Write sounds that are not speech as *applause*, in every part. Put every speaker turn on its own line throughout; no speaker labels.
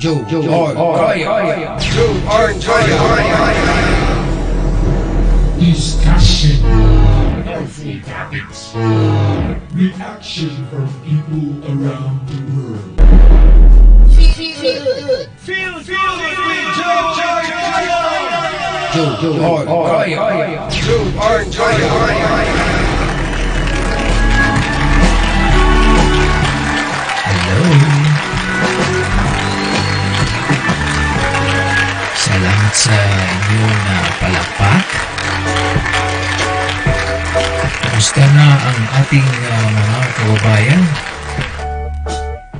Joe, Joe, Joe, Kaya, Joe, Kaya,
Discussion. Helpful topics. Reaction from people around the world.
Joe, Joe, Kaya, Joe, Kaya,
Hello. Salamat sa inyong uh, palakpak. Kumusta na ang ating uh, mga kababayan?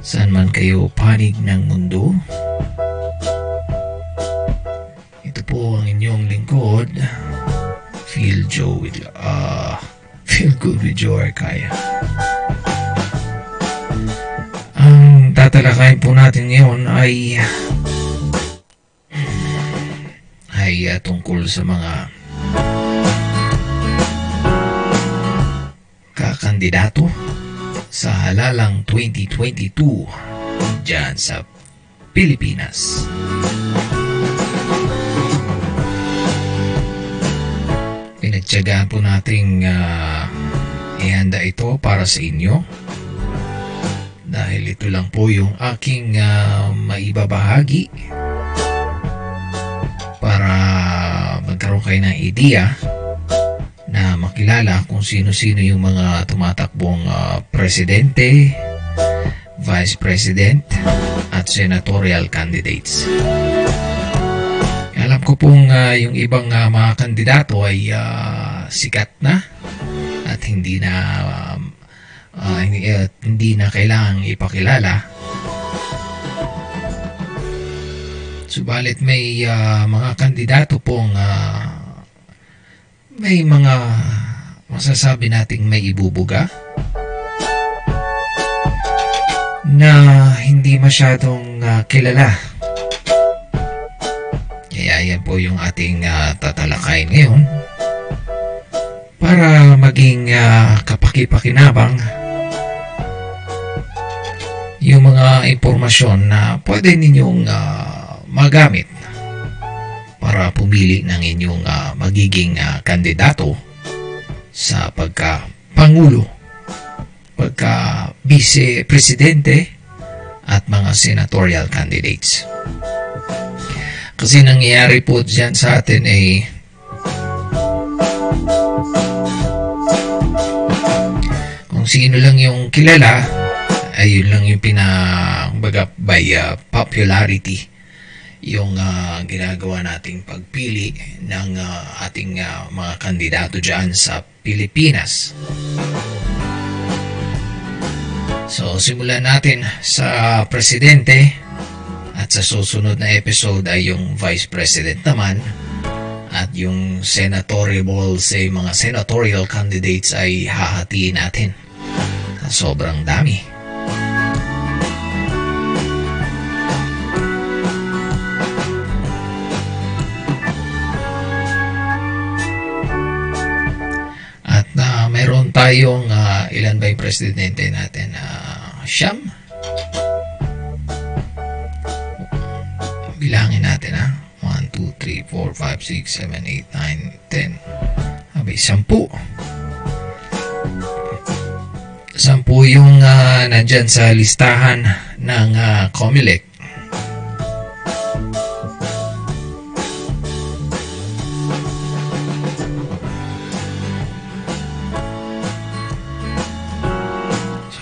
Saan man kayo panig ng mundo? Ito po ang inyong lingkod. Feel Joe with, *laughs* uh, Feel Good with Joe Arcaya. Ang tatalakayin po natin ngayon ay uh, tungkol sa mga kakandidato sa halalang 2022 dyan sa Pilipinas. Pinagtyagaan po nating uh, ihanda ito para sa inyo dahil ito lang po yung aking uh, maibabahagi para magkaroon kayo ng idea na makilala kung sino-sino yung mga tumatakbong uh, presidente, vice president, at senatorial candidates. Alam ko pong uh, yung ibang uh, mga kandidato ay uh, sikat na at hindi na uh, hindi, uh, hindi na kailangang ipakilala. Subalit may uh, mga kandidato pong uh, may mga masasabi nating may ibubuga na hindi masyadong uh, kilala. Kaya yan po yung ating uh, tatalakayin ngayon para maging uh, kapaki-pakinabang yung mga impormasyon na pwede ninyong uh, magamit para pumili ng inyong uh, magiging uh, kandidato sa pagka-pangulo, pagka-vice-presidente at mga senatorial candidates. Kasi nangyayari po dyan sa atin ay kung sino lang yung kilala, ayun lang yung pina, by uh, popularity yung uh, ginagawa nating pagpili ng uh, ating uh, mga kandidato dyan sa Pilipinas. So, simulan natin sa presidente at sa susunod na episode ay yung vice president naman at yung senatorial say mga senatorial candidates ay hahatiin natin. Sobrang dami. Tayong uh, ilan ba yung presidente natin? Uh, siyam? Bilangin natin ha. 1, 2, 3, 4, 5, 6, 7, 8, 9, 10. Abay, sampu. Sampu yung uh, nandyan sa listahan ng uh, COMELEC.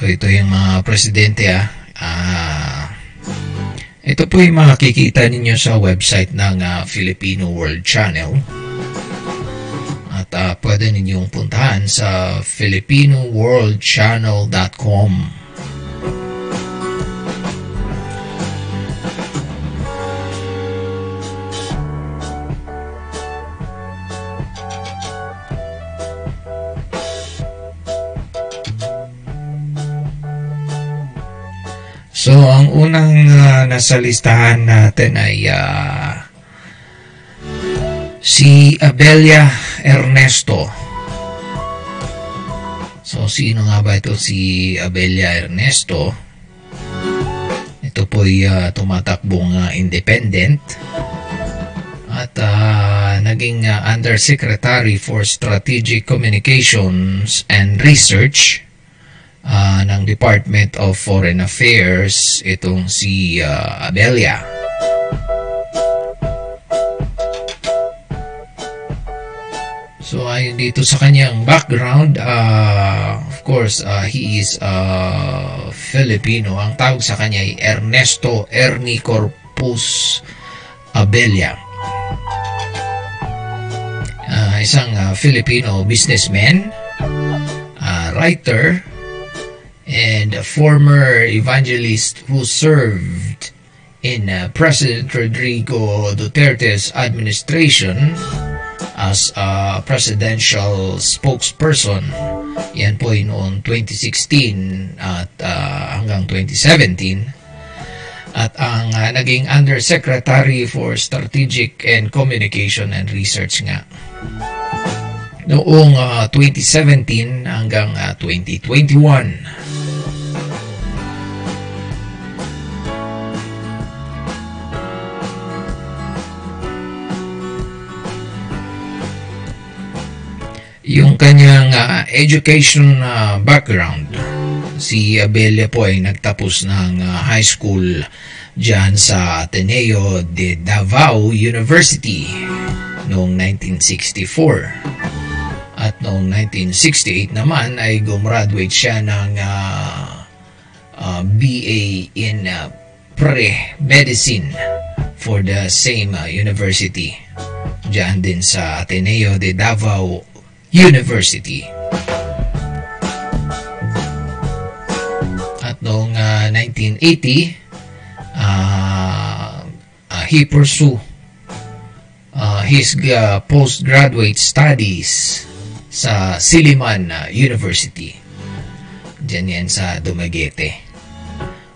Ito yung mga presidente ah. ah ito po yung makikita ninyo sa website ng uh, Filipino World Channel. At uh, pwede ninyong puntahan sa filipinoworldchannel.com. So, ang unang uh, nasa listahan natin ay uh, si Abelia Ernesto. So, sino nga ba ito si Abelia Ernesto? Ito ito po'y uh, tumatakbong uh, independent at uh, naging uh, Undersecretary for Strategic Communications and Research uh, ng Department of Foreign Affairs itong si uh, Abelia. So ay dito sa kanyang background, uh, of course, uh, he is uh, Filipino. Ang tawag sa kanya ay Ernesto Ernie Corpus Abelia. Uh, isang uh, Filipino businessman, uh, writer, and a former evangelist who served in uh, President Rodrigo Duterte's administration as a presidential spokesperson. Yan po ay noong 2016 at uh, hanggang 2017. At ang uh, naging Undersecretary for Strategic and Communication and Research nga. Noong uh, 2017 hanggang uh, 2021. Yung kanyang uh, education uh, background. Si Abelia po ay nagtapos ng uh, high school dyan sa Ateneo de Davao University noong 1964. At noong 1968 naman ay gumraduate siya ng uh, uh, BA in uh, Pre-Medicine for the same uh, university. Diyan din sa Ateneo de Davao University. At noong uh, 1980, uh, uh, he pursue uh, his uh, postgraduate studies sa Siliman uh, University. Diyan yan sa Dumaguete.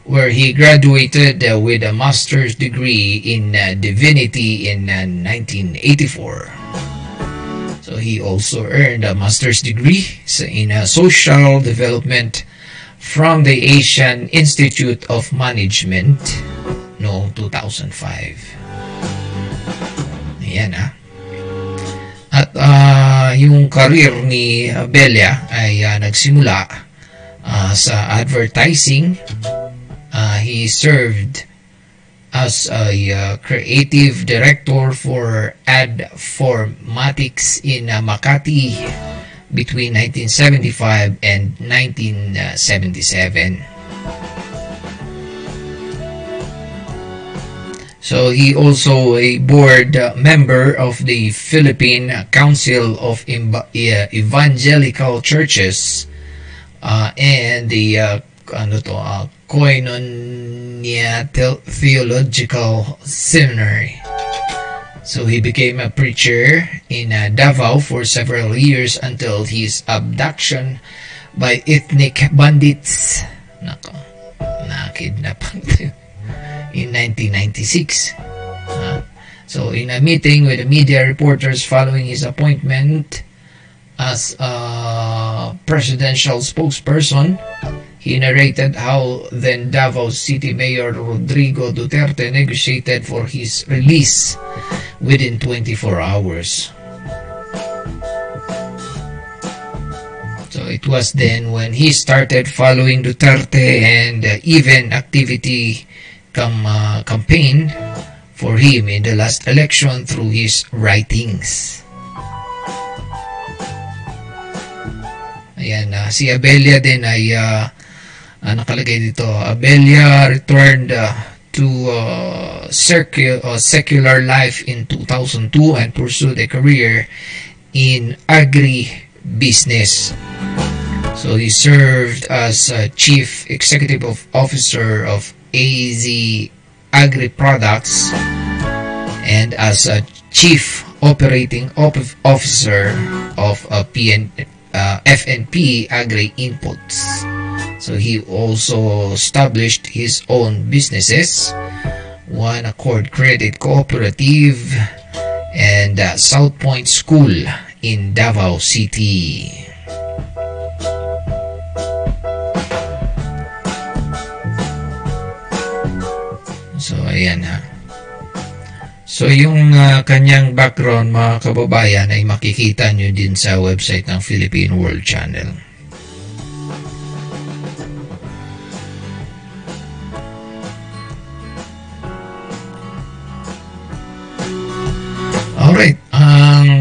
Where he graduated uh, with a master's degree in uh, divinity in uh, 1984. So he also earned a master's degree in uh, social development from the Asian Institute of Management noong 2005. Ayan ah. At uh, yung career ni Belia ay uh, nagsimula uh, sa advertising. Uh, he served as a uh, creative director for Ad Formatics in uh, Makati between 1975 and 1977. So he also a board member of the Philippine Council of Evangelical Churches uh, and the uh, ano to, uh, Koinonia Theological Seminary. So he became a preacher in uh, Davao for several years until his abduction by ethnic bandits. Nako, nakidnap *laughs* in 1996. Uh, so in a meeting with the media reporters following his appointment as a presidential spokesperson, He narrated how then Davao City Mayor Rodrigo Duterte negotiated for his release within 24 hours. So it was then when he started following Duterte and uh, even activity come uh, campaign for him in the last election through his writings. Ayan, uh, si Abelia din ay uh, uh, nakalagay dito, Abelia returned uh, to uh, uh, secular life in 2002 and pursued a career in agri-business. So he served as uh, chief executive of officer of AZ Agri Products and as a chief operating op- officer of uh, PN, uh, FNP Agri Inputs. So he also established his own businesses, one Accord Credit Cooperative and uh, South Point School in Davao City. So, ayan ha. So, yung uh, kanyang background, mga kababayan, ay makikita nyo din sa website ng Philippine World Channel.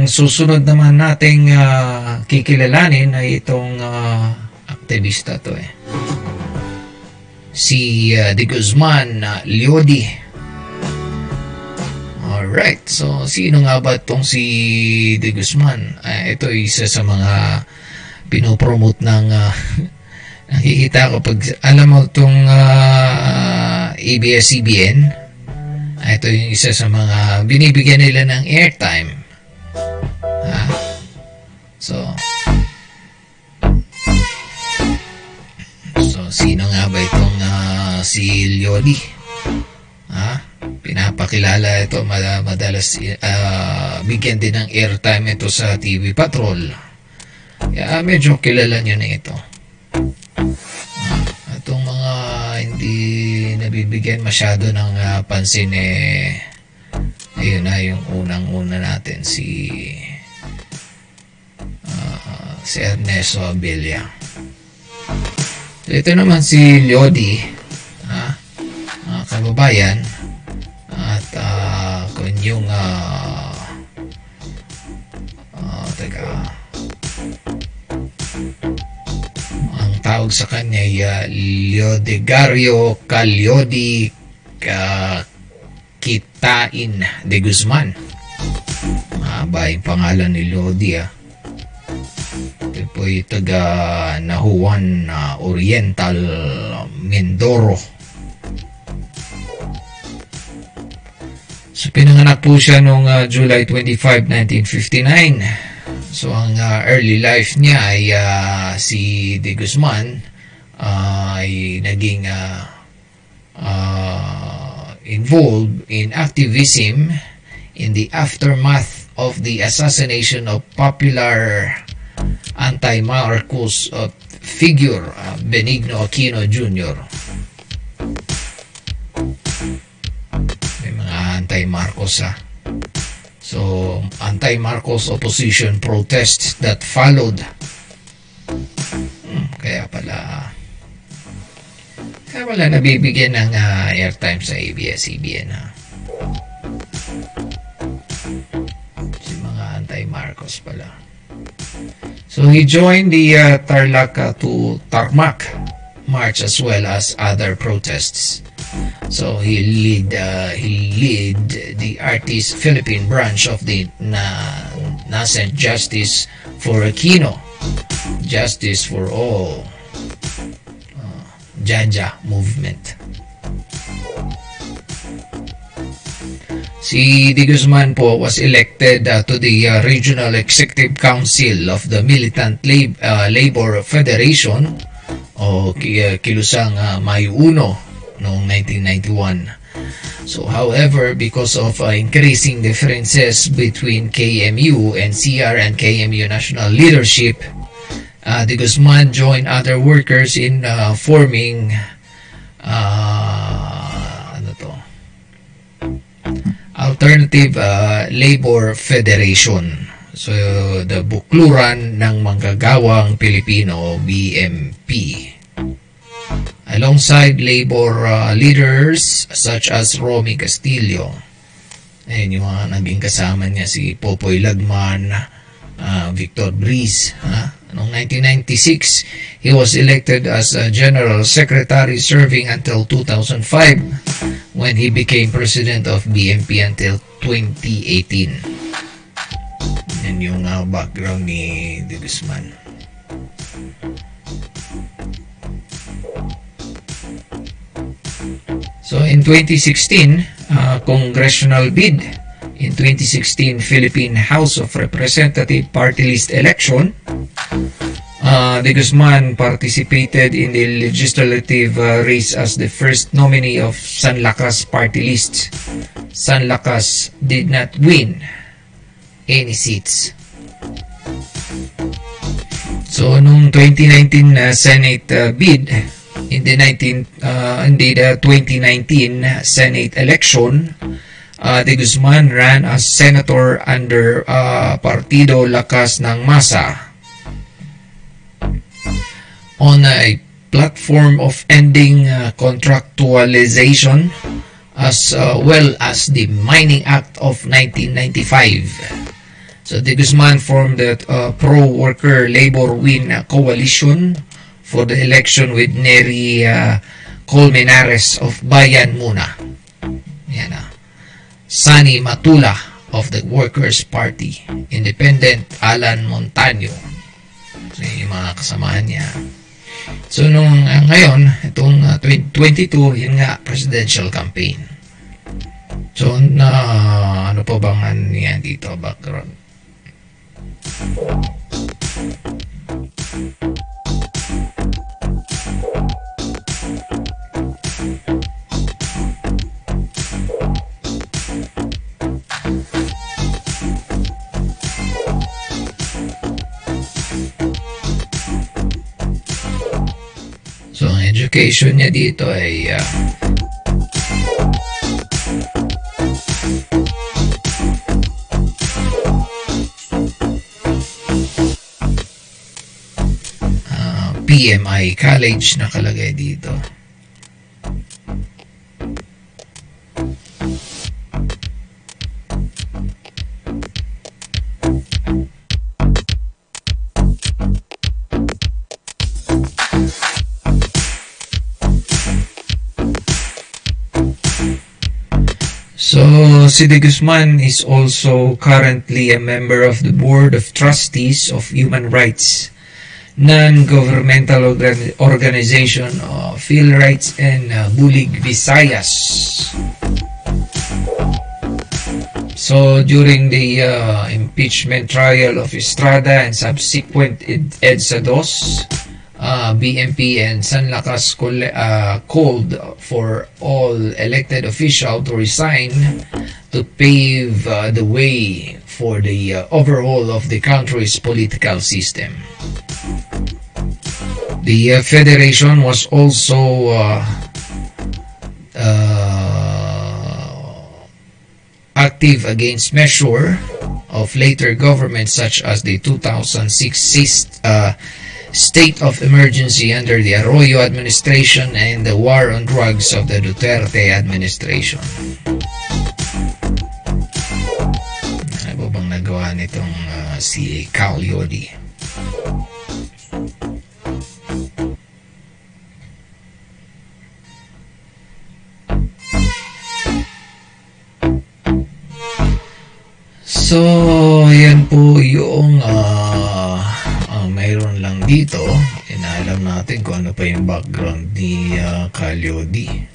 Ang susunod naman nating uh, kikilalanin ay itong uh, aktivista to eh. Si uh, De Guzman uh, Liodi. Alright, so sino nga ba itong si De Guzman? Uh, ito isa sa mga pinopromote ng *laughs* uh, nakikita ko pag alam mo itong uh, ABS-CBN ito yung isa sa mga binibigyan nila ng airtime. So, so sino nga ba itong uh, si Lioli? Ha? Pinapakilala ito madalas uh, bigyan din ng airtime ito sa TV Patrol. Kaya medyo kilala nyo na ito. Uh, itong mga hindi nabibigyan masyado ng uh, pansin eh ayun na yung unang-una natin si si Ernesto. So, ito naman si Lodi ha, uh, kababayan at kung yung uh, uh, teka tawag sa kanya ay uh, Leodegario Calyodi uh, Kitain de Guzman. Mahaba yung pangalan ni Lodi ah. Ito po yung taga Nahuan uh, Oriental Mindoro. So pinanganak po siya noong uh, July 25, 1959 So ang uh, early life niya ay uh, si De Guzman uh, ay naging uh, uh, involved in activism in the aftermath of the assassination of popular anti-Marcos uh, figure uh, Benigno Aquino Jr. May mga anti-Marcos ah. So, anti-Marcos opposition protests that followed. Hmm, kaya pala, kaya pala nabibigyan ng uh, airtime sa ABS-CBN ha. Si mga anti-Marcos pala. So he joined the uh, to Tarmac march as well as other protests. So he lead uh, he lead the artist Philippine branch of the na nascent Justice for Aquino, Justice for All, uh, Jaja movement. Si Di Guzman po was elected uh, to the uh, Regional Executive Council of the Militant Lab- uh, Labor Federation o Kilusang uh, Mayo 1 noong 1991. So however, because of uh, increasing differences between KMU and CR and KMU national leadership, uh, De Guzman joined other workers in uh, forming uh, Alternative uh, Labor Federation. So, the Bukluran ng Manggagawang Pilipino, BMP alongside labor uh, leaders such as Romy Castillo. Ayun yung mga naging kasama niya si Popoy Lagman, uh, Victor Breeze. Ha? Noong 1996, he was elected as a General Secretary serving until 2005 when he became President of BMP until 2018. Yan yung uh, background ni De Guzman. So in 2016, uh, congressional bid in 2016 Philippine House of Representative party list election, uh, De Guzman participated in the legislative uh, race as the first nominee of San Lakas party list. San Lakas did not win any seats. So, nung 2019 uh, Senate uh, bid, in the 19 uh, in the, the 2019 Senate election, uh, De Guzman ran as senator under uh, Partido Lakas ng Masa on a platform of ending uh, contractualization as uh, well as the Mining Act of 1995. So De Guzman formed the uh, pro-worker labor win coalition for the election with Neri uh, Colmenares of Bayan Muna. Yan ah. Sani Matula of the Workers' Party. Independent Alan Montaño. So yung mga kasamahan niya. So nung uh, ngayon, itong uh, 2022, yun nga, presidential campaign. So na ano pa bang ano yan dito background? Education niya dito ay ah, ah, PMI College nakalagay dito. So, De Guzman is also currently a member of the Board of Trustees of Human Rights, non-governmental organ- organization of Phil Rights and uh, Bulig Visayas. So, during the uh, impeachment trial of Estrada and subsequent ed- EDSA uh, BMP and San Lakas uh, called for all elected officials to resign to pave uh, the way for the uh, overhaul of the country's political system. The uh, federation was also uh, uh, active against measure of later governments such as the 2006 uh, state of emergency under the Arroyo administration and the war on drugs of the Duterte administration. Ano ba bang nagawa nitong uh, si Cal Yodi? So, yan po yung ah ah, mayroon lang dito. Inaalam natin kung ano pa yung background ni uh, Calyodi.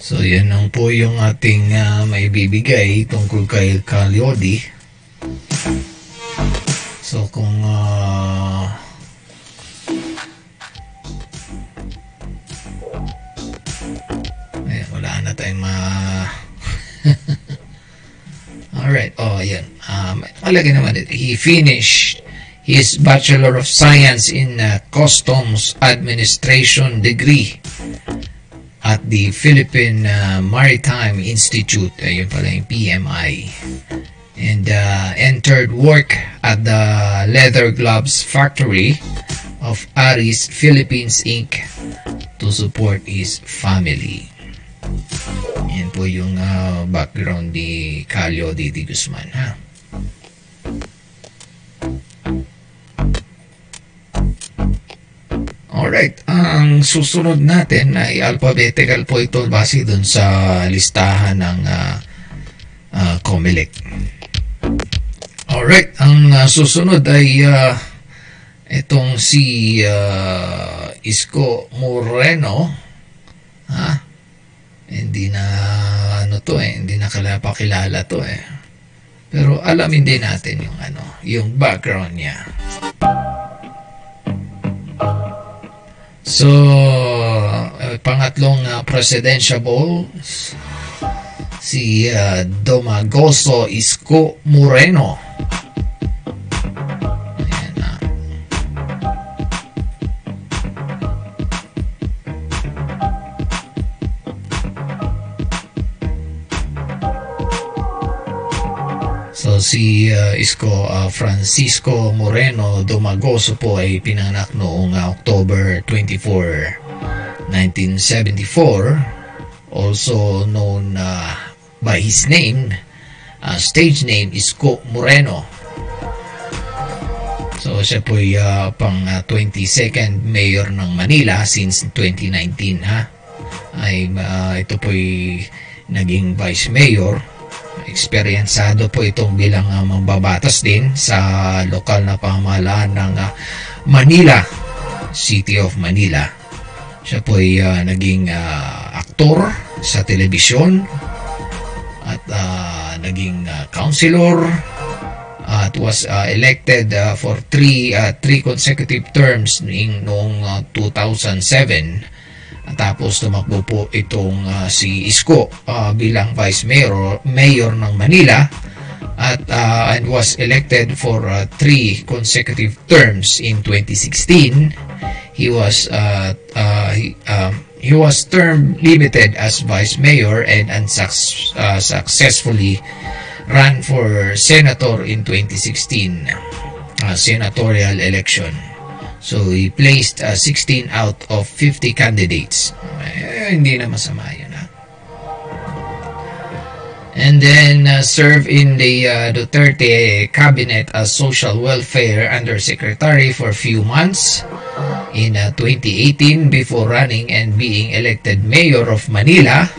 So, yan lang po yung ating uh, may bibigay tungkol kay Calyodi. So, kung ah na tayong. *laughs* Alright, oh, yan. Um, malagay naman dito. He finished his Bachelor of Science in uh, Customs Administration degree at the Philippine uh, Maritime Institute. Ayun pala yung PMI. And uh, entered work at the leather gloves factory of Aris Philippines Inc. to support his family. Yan po yung ah, background ni Calio Didi Guzman, ha? Alright, ang susunod natin ay alphabetical po ito base dun sa listahan ng uh, uh, Comelec. Alright, ang ah, susunod ay ah, itong si ah, Isko Moreno. Ha? Hindi na ano to eh, hindi na kala pakilala to eh. Pero alamin din natin yung ano, yung background niya. So, eh, pangatlong uh, presidential si uh, Domagoso Isko Moreno. Si uh, Isko uh, Francisco Moreno Domagoso po ay pinanganak noong uh, October 24, 1974. Also known uh, by his name, uh, stage name Isko Moreno. So siya po ay uh, pang uh, 22nd mayor ng Manila since 2019 ha. Ay uh, ito po ay naging vice mayor Eksperyensado po itong bilang uh, mambabatas din sa lokal na pamahalaan ng uh, Manila, City of Manila. Siya po ay uh, naging uh, aktor sa telebisyon at uh, naging uh, councilor at was uh, elected uh, for three uh, three consecutive terms noong uh, 2007 tapos tumakbo po itong uh, si Isko uh, bilang Vice Mayor, Mayor ng Manila at uh, and was elected for uh, three consecutive terms in 2016. He was uh, uh, he, um, he was term limited as Vice Mayor and unsuc- uh, successfully ran for Senator in 2016 uh, senatorial election. So he placed uh, 16 out of 50 candidates. Eh, hindi na masama yun ha. And then uh, served in the uh, Duterte cabinet as social welfare undersecretary for a few months in uh, 2018 before running and being elected mayor of Manila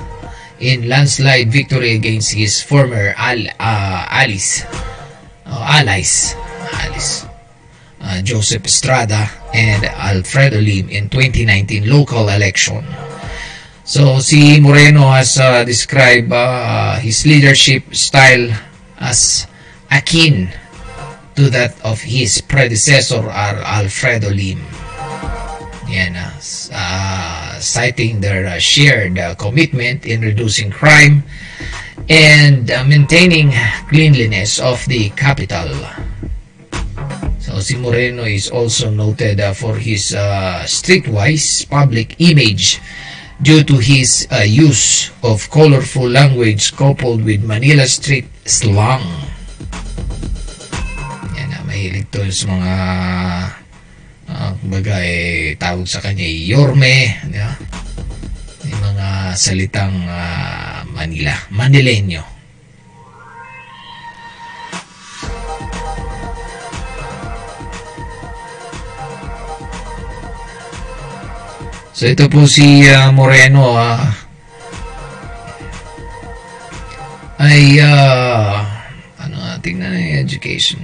in landslide victory against his former al- uh, Alice, uh, allies, Alice uh, Joseph Estrada and Alfredo Lim in 2019 local election. So si Moreno has uh, described uh, his leadership style as akin to that of his predecessor Al Alfredo Lim. Yan, uh, uh, citing their uh, shared commitment in reducing crime and maintaining cleanliness of the capital. So si Moreno is also noted uh, for his uh, streetwise public image due to his uh, use of colorful language coupled with Manila street slang. Yan na, mahilig to sa mga uh, kumbaga eh, tawag sa kanya eh, yorme, di? Yung mga salitang uh, Manila, Manileño. So ito po si uh, Moreno uh, ay uh, ano tingnan na education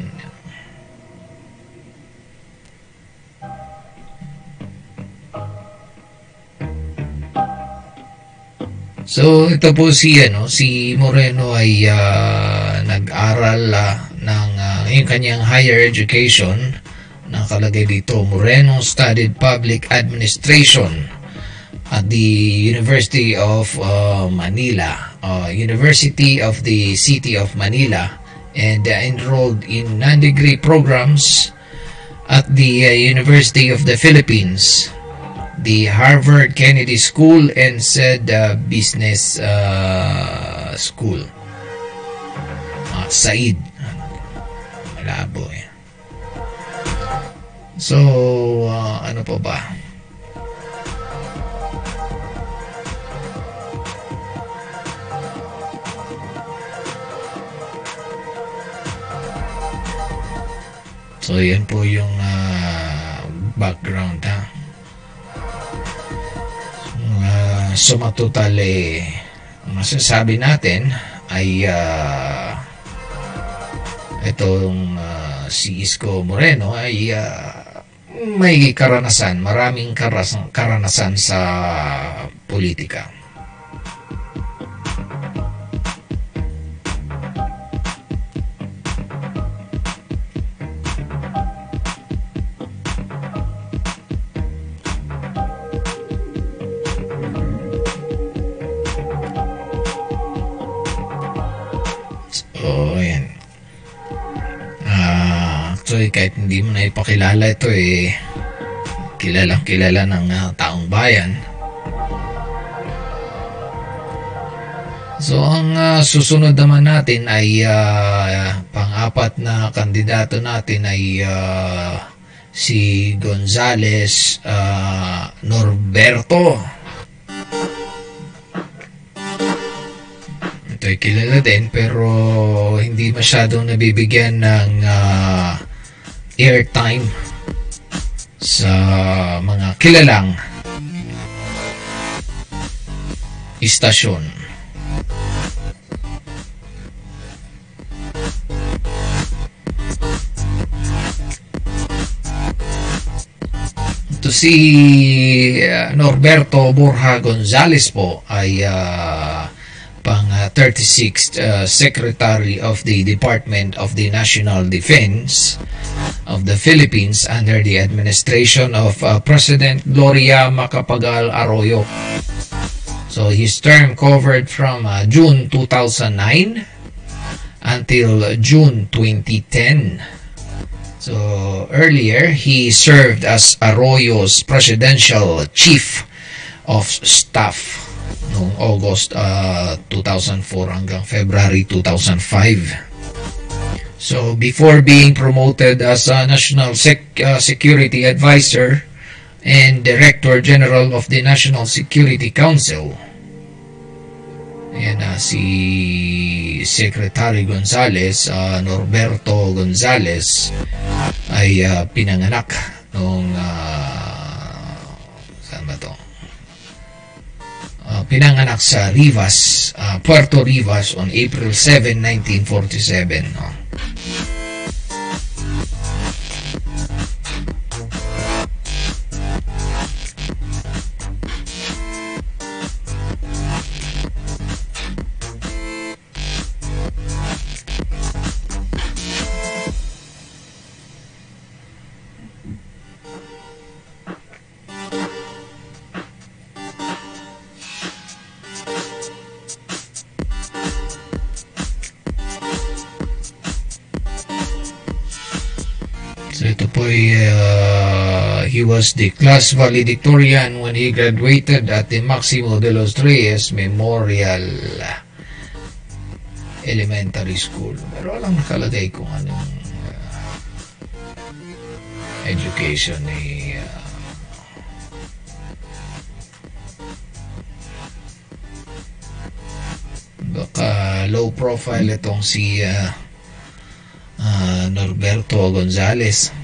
So ito po si ano si Moreno ay uh, nag-aral uh, ng uh, yung kanyang higher education nakalagay dito Moreno studied public administration at the University of uh, Manila. Uh, University of the City of Manila and uh, enrolled in non-degree programs at the uh, University of the Philippines the Harvard Kennedy School and said uh, Business uh, School. Uh, Said. Malabo eh So, uh, ano pa ba? So, yan po yung uh, background ha. Uh, sumatotal eh, masasabi natin ay uh, itong uh, si Isko Moreno ay uh, may karanasan, maraming karasan, karanasan sa politika. So, eh, kahit hindi mo na ipakilala ito, eh, kilalang kilala ng ah, taong bayan. So, ang ah, susunod naman natin ay ah, pang-apat na kandidato natin ay ah, si Gonzales ah, Norberto. Ito ay kilala din pero hindi masyadong nabibigyan ng ah, airtime sa mga kilalang istasyon. Ito si uh, Norberto Borja Gonzales po ay uh, pang uh, 36th uh, Secretary of the Department of the National Defense of the Philippines under the administration of uh, President Gloria Macapagal Arroyo. So his term covered from uh, June 2009 until June 2010. So earlier, he served as Arroyo's presidential chief of staff noong August uh, 2004 hanggang February 2005. So before being promoted as a National Sec- uh, Security Advisor and Director General of the National Security Council, Ayan na si Secretary Gonzales, uh, Norberto Gonzales, ay uh, pinanganak noong uh, saan ba to? Uh, pinanganak sa Rivas, uh, Puerto Rivas on April 7, 1947. No? He was the class valedictorian when he graduated at the Maximo de los Reyes Memorial Elementary School. Pero walang nakalagay kung anong uh, education ni uh, baka low profile itong si uh, uh, Norberto Gonzales.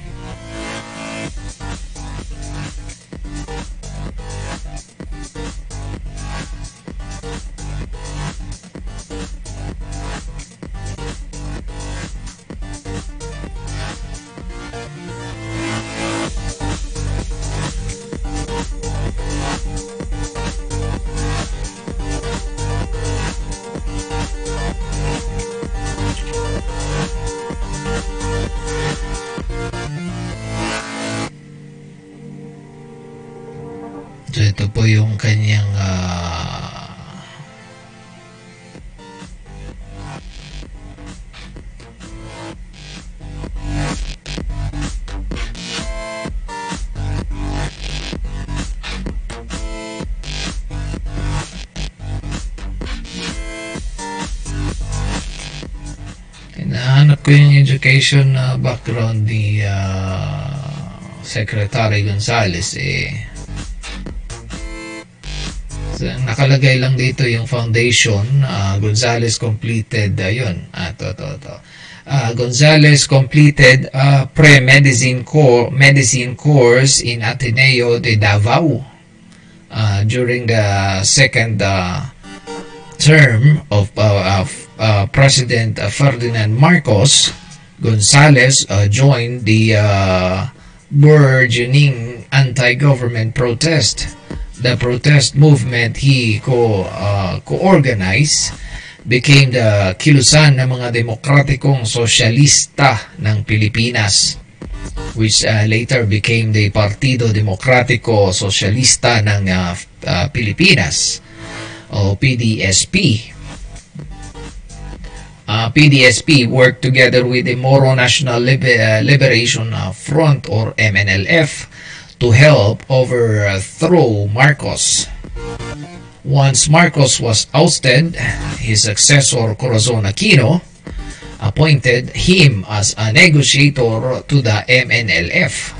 Education na background ni ah, Secretary Gonzales eh nakalagay lang dito yung foundation. Uh, Gonzales completed, ayun, uh, to, to, to. Uh, Gonzales completed uh, pre-medicine core, medicine course in Ateneo de Davao uh, during the second uh, term of, uh, of uh, President Ferdinand Marcos. Gonzales uh, joined the uh, burgeoning anti-government protest. The protest movement he co uh, co-organized became the kilusan ng mga demokratikong sosyalista ng Pilipinas which uh, later became the Partido Demokratiko Sosyalista ng uh, uh, Pilipinas o PDSP uh, PDSP worked together with the Moro National Liber- uh, Liberation uh, Front or MNLF to help overthrow Marcos. Once Marcos was ousted, his successor Corazon Aquino appointed him as a negotiator to the MNLF.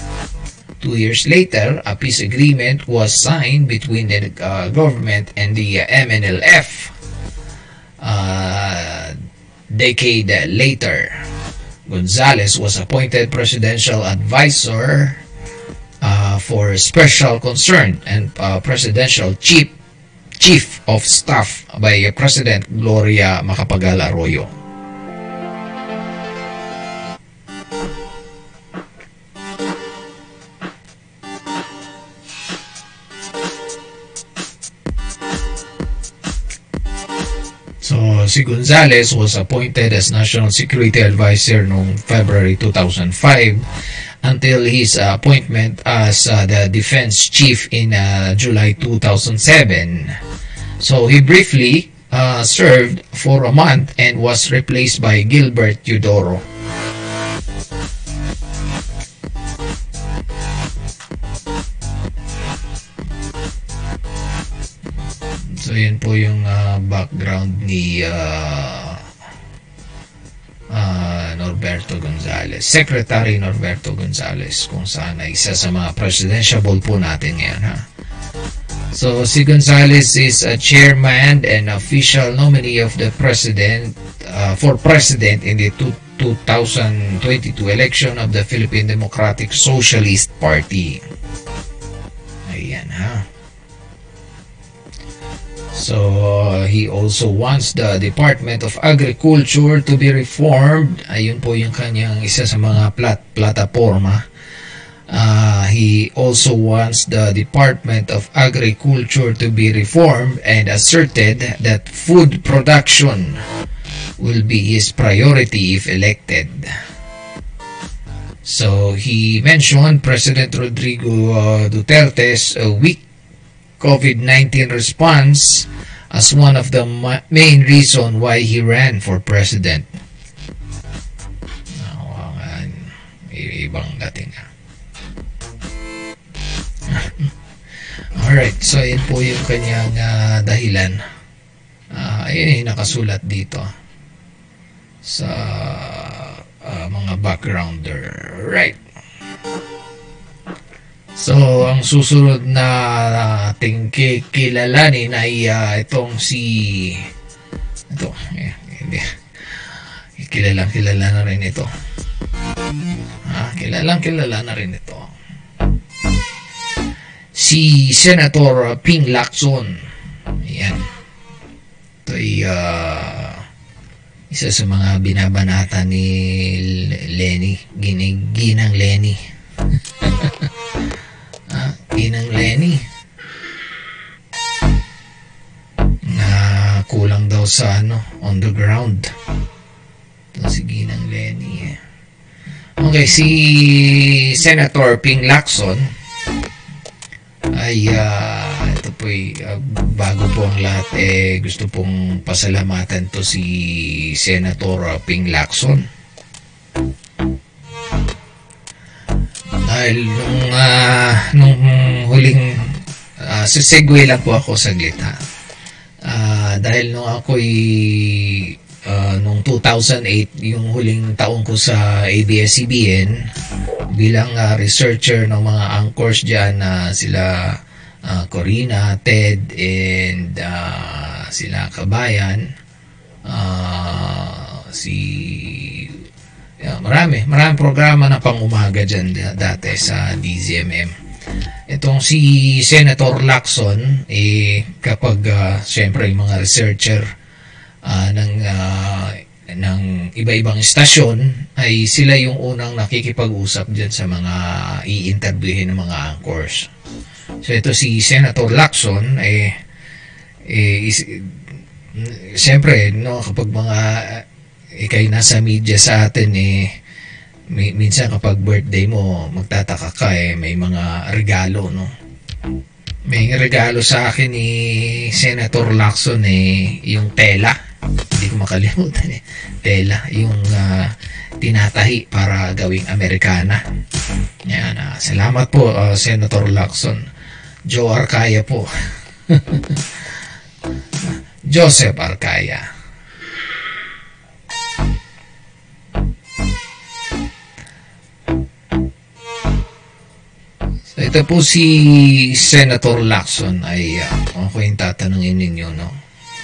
Two years later, a peace agreement was signed between the uh, government and the uh, MNLF. Uh, decade later, Gonzales was appointed presidential advisor uh, for special concern and uh, presidential chief chief of staff by President Gloria Macapagal Arroyo. Si Gonzales was appointed as National Security Advisor noong February 2005 until his appointment as uh, the Defense Chief in uh, July 2007. So, he briefly uh, served for a month and was replaced by Gilbert Eudoro. So, yun po yung uh, background ni uh, uh, Norberto Gonzales. Secretary Norberto Gonzales kung saan ay isa sa mga presidentiable po natin ngayon. Ha? So, si Gonzales is a chairman and official nominee of the president uh, for president in the two, 2022 election of the Philippine Democratic Socialist Party. Ayan ha. So, he also wants the Department of Agriculture to be reformed. Ayun po yung kanyang isa sa mga plat plataforma. Uh, he also wants the Department of Agriculture to be reformed and asserted that food production will be his priority if elected. So, he mentioned President Rodrigo uh, Duterte's uh, weak COVID-19 response as one of the ma- main reason why he ran for president. Ibang dating ah. *laughs* Alright, so yun po yung kanyang uh, dahilan. Uh, ayun yung nakasulat dito sa uh, mga backgrounder. Right. So, ang susunod na ating kilalanin ay uh, itong si ito, eh, hindi kilalang kilala na rin ito. Ah, kilalang kilala na rin ito. Si Senator Ping Lacson. Ayan. Ito ay uh, isa sa mga binabanata ni Lenny. Giniginang Lenny. *laughs* Inang Lenny. Na kulang daw sa ano on the ground. Ito si Ginang Lenny eh. okay si Senator Ping Lacson. Ay uh, ito po uh, bago po ang lahat eh gusto pong pasalamatan to si Senator Ping Lacson dahil nung, uh, nung huling uh, sisegue lang po ako saglit ha. Uh, dahil nung ako'y uh, nung 2008 yung huling taon ko sa ABS-CBN bilang uh, researcher ng mga anchors dyan na uh, sila uh, Corina, Ted and uh, sila Kabayan uh, si Yeah, marami, marami programa na pang umaga dyan dati sa DZMM. Itong si Senator Lacson, eh, kapag uh, siyempre yung mga researcher uh, ng, uh, ng iba-ibang istasyon, ay sila yung unang nakikipag-usap dyan sa mga i-interviewin ng mga anchors. So ito si Senator Lacson, eh, eh is, siyempre, no, kapag mga ikay nasa media sa atin eh may, minsan kapag birthday mo magtataka ka eh may mga regalo no may regalo sa akin ni Senator Lacson eh yung tela Hindi ko makalimutan eh. Tela, yung ah, tinatahi para gawing Amerikana. Yan, ah, salamat po, ah, Senator Lacson. Joe Arcaya po. *laughs* Joseph Arcaya. Ito po si Senator Lacson ay uh, ako yung tatanungin ninyo, no?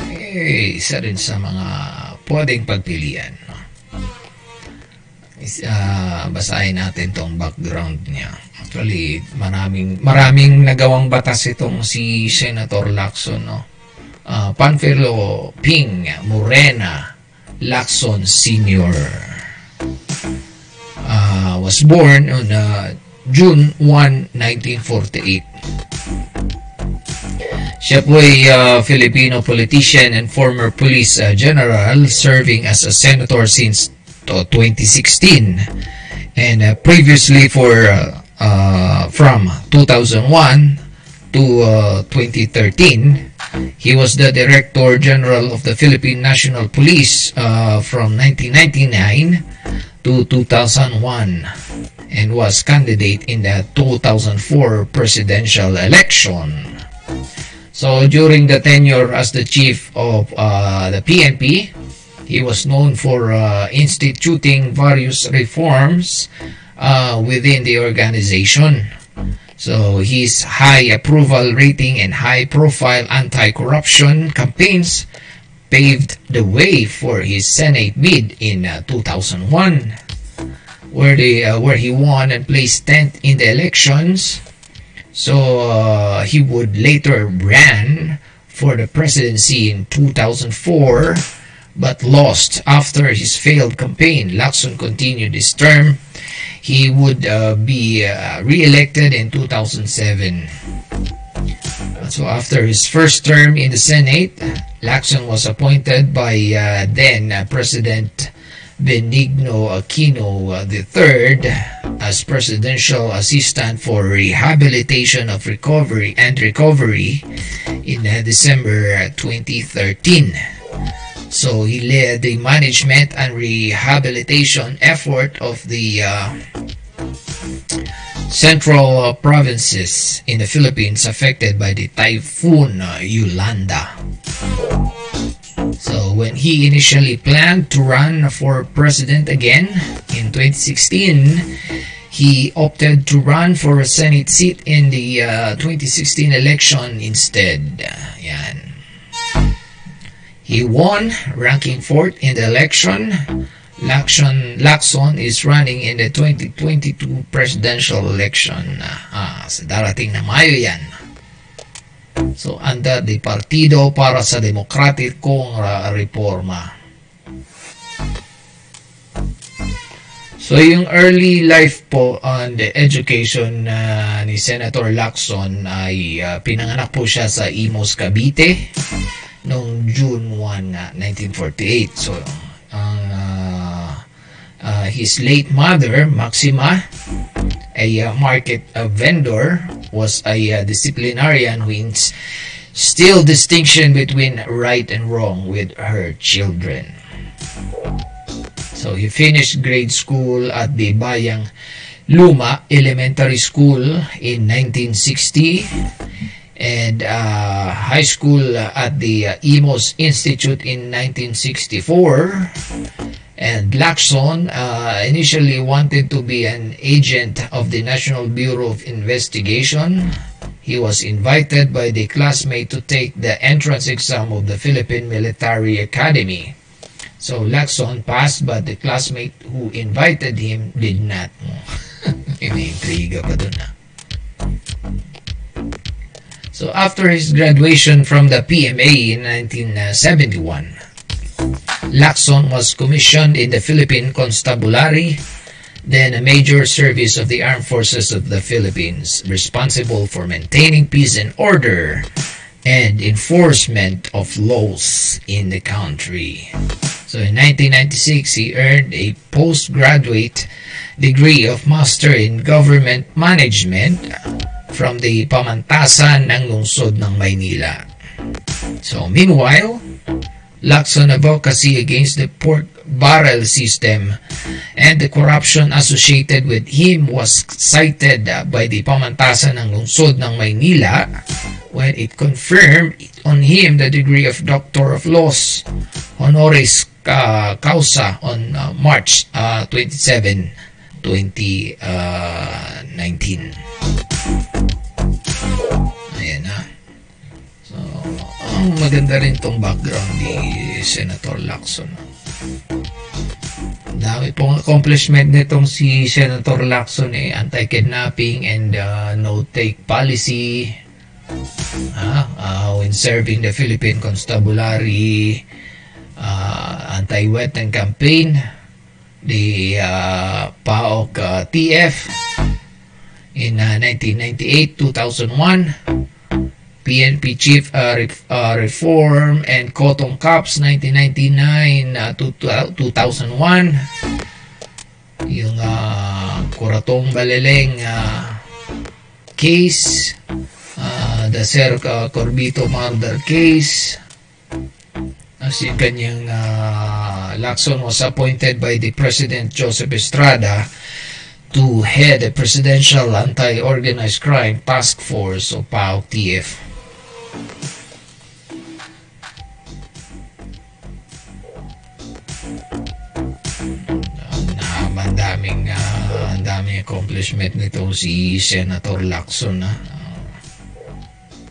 Eh, isa rin sa mga pwedeng pagpilian, no? Is, ah, basahin natin tong background niya. Actually, maraming maraming nagawang batas itong si Senator Lacson, no? Ah, Panfilo Ping Morena Lacson Sr. ah, was born on uh, June 1, 1948. Siya po ay uh, Filipino politician and former police uh, general serving as a senator since to 2016 and uh, previously for uh, uh, from 2001 to uh, 2013 he was the director general of the Philippine National Police uh, from 1999 to 2001 and was candidate in the 2004 presidential election. So during the tenure as the chief of uh, the PNP, he was known for uh, instituting various reforms uh, within the organization. So his high approval rating and high profile anti-corruption campaigns paved the way for his Senate bid in uh, 2001 where they uh, where he won and placed 10th in the elections. So uh, he would later ran for the presidency in 2004 but lost after his failed campaign. Lacson continued his term. He would uh, be uh, re-elected in 2007. So after his first term in the Senate, Lacson was appointed by uh, then uh, President Benigno Aquino III as Presidential Assistant for Rehabilitation of Recovery and Recovery in uh, December 2013. So he led the management and rehabilitation effort of the uh, central uh, provinces in the Philippines affected by the typhoon uh, Yolanda. So when he initially planned to run for president again in 2016, he opted to run for a Senate seat in the uh, 2016 election instead. Yan. He won, ranking fourth in the election. Lacson, Lacson is running in the 2022 presidential election. Ah, sa darating na Mayo yan. So, under the Partido para sa Demokratikong Reforma. So, yung early life po on the education uh, ni Senator Lacson ay uh, pinanganak po siya sa Imos, Cavite noong June 1, uh, 1948. So, ang uh, uh, his late mother, Maxima, a uh, market uh, vendor, was a uh, disciplinarian who ins- still distinction between right and wrong with her children. So he finished grade school at the Bayang Luma Elementary School in 1960 and uh, high school at the uh, Imos Institute in 1964. And Blackson uh, initially wanted to be an agent of the National Bureau of Investigation. He was invited by the classmate to take the entrance exam of the Philippine Military Academy. So Lacson passed, but the classmate who invited him did not. *laughs* Ah. So after his graduation from the PMA in 1971, Lacson was commissioned in the Philippine Constabulary, then a major service of the Armed Forces of the Philippines, responsible for maintaining peace and order and enforcement of laws in the country. So in 1996, he earned a postgraduate degree of Master in Government Management from the Pamantasan ng Lungsod ng Maynila. So meanwhile, Lacson advocacy against the pork barrel system and the corruption associated with him was cited uh, by the pamantasan ng lungsod ng Maynila when it confirmed on him the degree of Doctor of Laws honoris uh, causa on uh, March uh, 27, 2019. Maganda rin tong background ni Senator Lacson. Dami pong accomplishment nitong si Senator Lacson eh. Anti-kidnapping and uh, no-take policy. Ah, uh, when serving the Philippine Constabulary uh, anti-wetland campaign, the uh, PAOK uh, TF in uh, 1998, 2001, PNP Chief uh, Re- uh, Reform and Cotton Cups 1999 uh, to, to 2001 yung uh, Kuratong Baleleng uh, case uh, the Ser uh, Corbito murder case as yung kanyang uh, Lacson was appointed by the President Joseph Estrada to head the Presidential Anti-Organized Crime Task Force o PAOK-TF. Ang daming uh, ang daming accomplishment nito si Senator Lacson na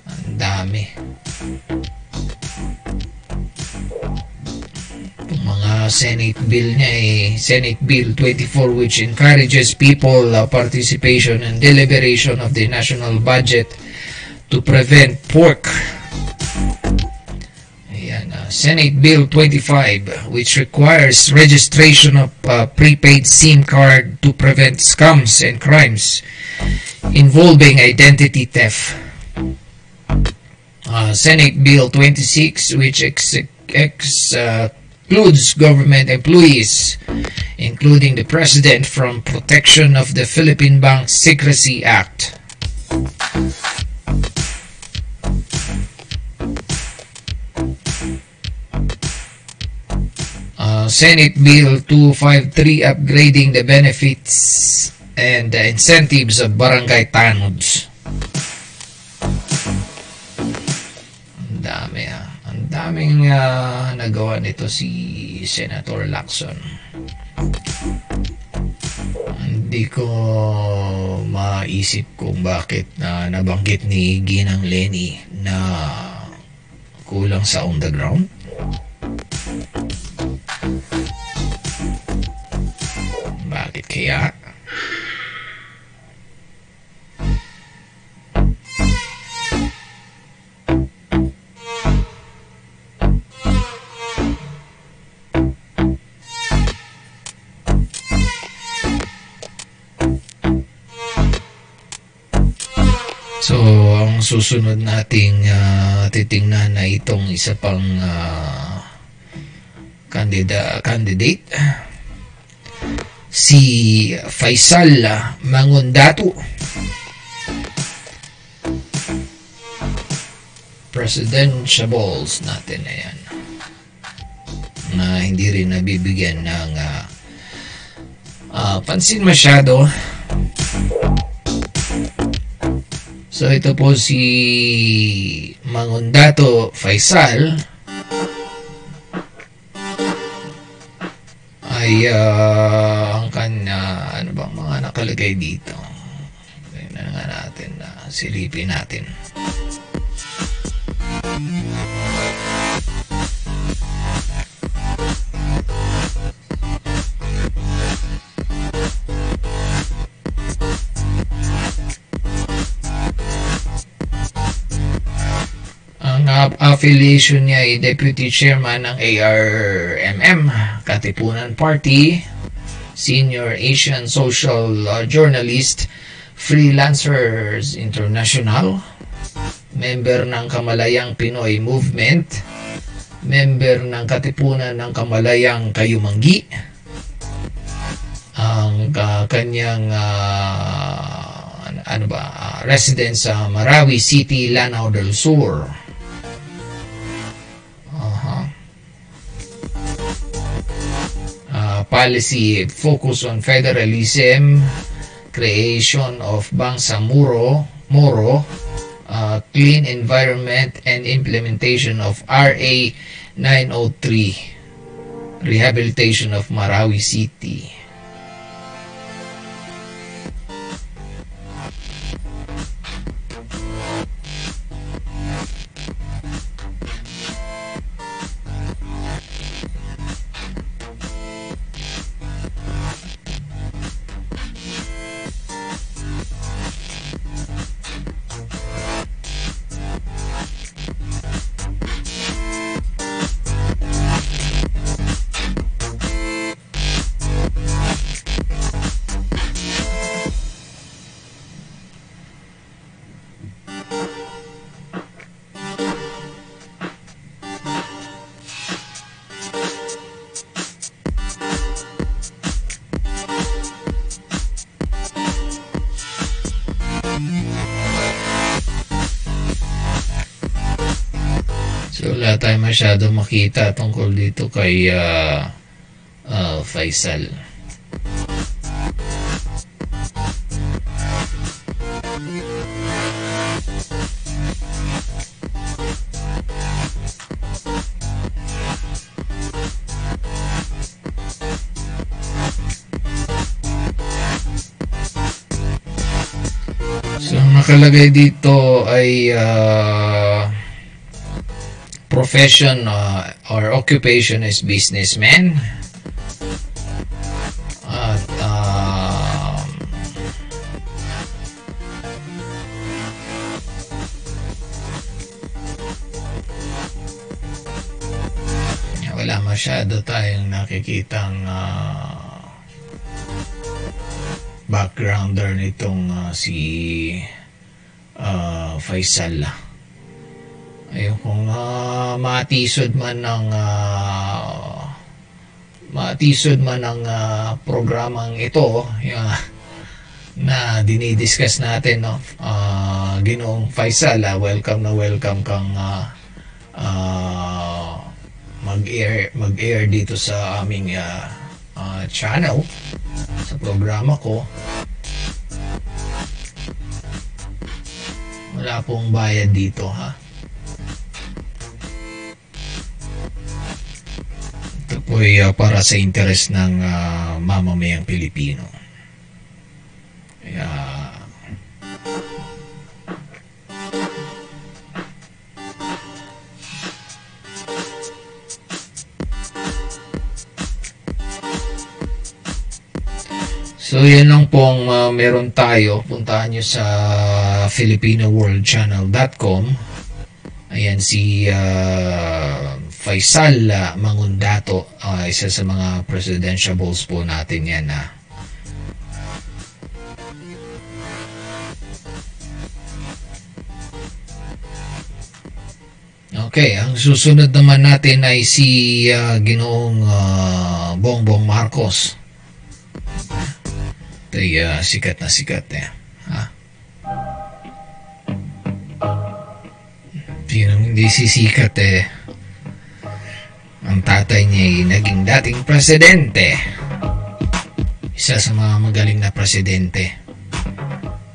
ang dami. Itong mga Senate bill niya eh Senate Bill 24 which encourages people uh, participation and deliberation of the national budget to prevent pork Ayan, uh, Senate Bill 25 which requires registration of uh, prepaid SIM card to prevent scams and crimes involving identity theft. Uh, Senate Bill 26 which ex- ex- uh, excludes government employees including the president from protection of the Philippine Bank Secrecy Act. Senate Bill 253 upgrading the benefits and the incentives of barangay tanods. Ang dami ah. Ang daming ah, nagawa nito si Senator Lacson. Hindi ko maisip kung bakit na nabanggit ni Ginang Lenny na kulang sa on the ground. Kaya? So, ang susunod nating ah, titingnan na itong isa pang kandida, candidate si Faisal Mangundato. Presidentiables natin na yan. Na hindi rin nabibigyan ng ah, ah, pansin masyado. So ito po si Mangundato Faisal ay kanya ano bang mga nakalagay dito. Tingnan nga natin na silipin natin. Uh, affiliation niya ay Deputy Chairman ng ARMM, Katipunan Party, Senior Asian Social uh, Journalist, Freelancers International, member ng Kamalayang Pinoy Movement, member ng Katipunan ng Kamalayang Kayumanggi, ang uh, kanyang uh, ano- ba, uh, residence sa Marawi City, Lanao del Sur. Policy focus on federalism, creation of Bangsamoro, Moro, uh, clean environment, and implementation of RA 903, rehabilitation of Marawi City. Masyado makita tungkol dito kay ah, ah, Faisal. So nakalagay dito ay ah, profession uh, or occupation is businessman. At um, wala masyado tayong nakikitang uh, backgrounder nitong uh, si uh, Faisal. Ayun, kung ah, matisod man ng ah, matisod man ng ah, programang ito ah, na dinidiscuss natin no? Ah, Ginoong Faisal ah, welcome na welcome kang ah, ah, mag-air mag-air dito sa aming ah, ah, channel sa programa ko. Wala pong bayad dito ha Ay ah, para sa interes ng ah, mamamayang Pilipino. Kaya, So yan lang pong ah, meron tayo. Puntahan nyo sa filipinoworldchannel.com. Ayan si ah, Faisal ah, Mangundato, ah, isa sa mga presidentiables po natin yan ah. Okay, ang susunod naman natin ay si ah, Ginoong ah, Bongbong Marcos. Ito ay ah, sikat na sikat eh. Ha? Sinong hindi sisikat eh. Ang tatay niya ay naging dating presidente. Isa sa mga magaling na presidente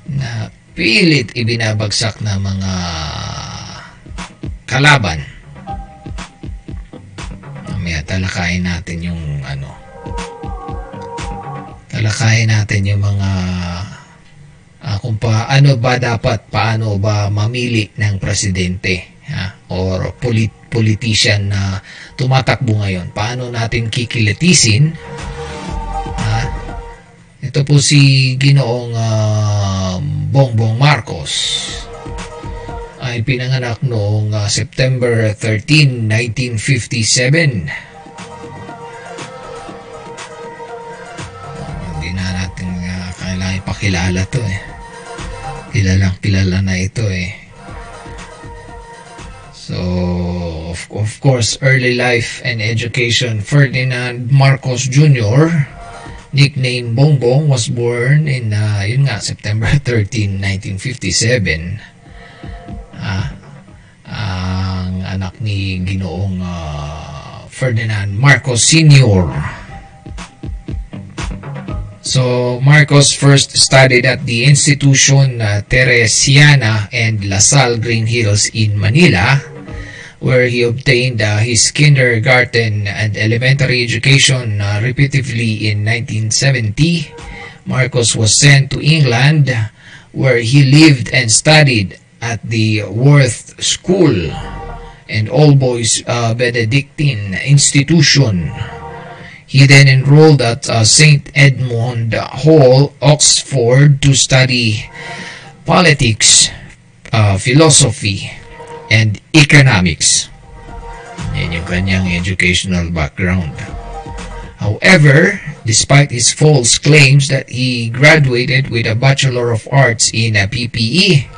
na pilit ibinabagsak na mga kalaban. Mamaya talakayin natin yung ano. Talakayin natin yung mga ah, kung paano ba dapat paano ba mamili ng presidente ha? or polit politician na tumatakbo ngayon. Paano natin kikilitisin ha? Ito po si Ginoong ah, Bongbong Marcos ay pinanganak noong ah, September 13, 1957. Oh, Hindi na natin ah, kailangan ipakilala to eh. Kilalang kilala na ito eh. So, of, of course, early life and education. Ferdinand Marcos Jr., nicknamed Bongbong, was born in, ah, yun nga, September *laughs* 13, 1957. Ah, ang anak ni Ginoong ah, Ferdinand Marcos Sr. So Marcos first studied at the Institution uh, Teresiana and La Salle Green Hills in Manila, where he obtained uh, his kindergarten and elementary education uh, repetitively in 1970. Marcos was sent to England, where he lived and studied at the Worth School and All Boys uh, Benedictine Institution. He then enrolled at uh, St. Edmund Hall, Oxford, to study politics, uh, philosophy, and economics. Yan yung kanyang educational background. However, despite his false claims that he graduated with a Bachelor of Arts in a PPE,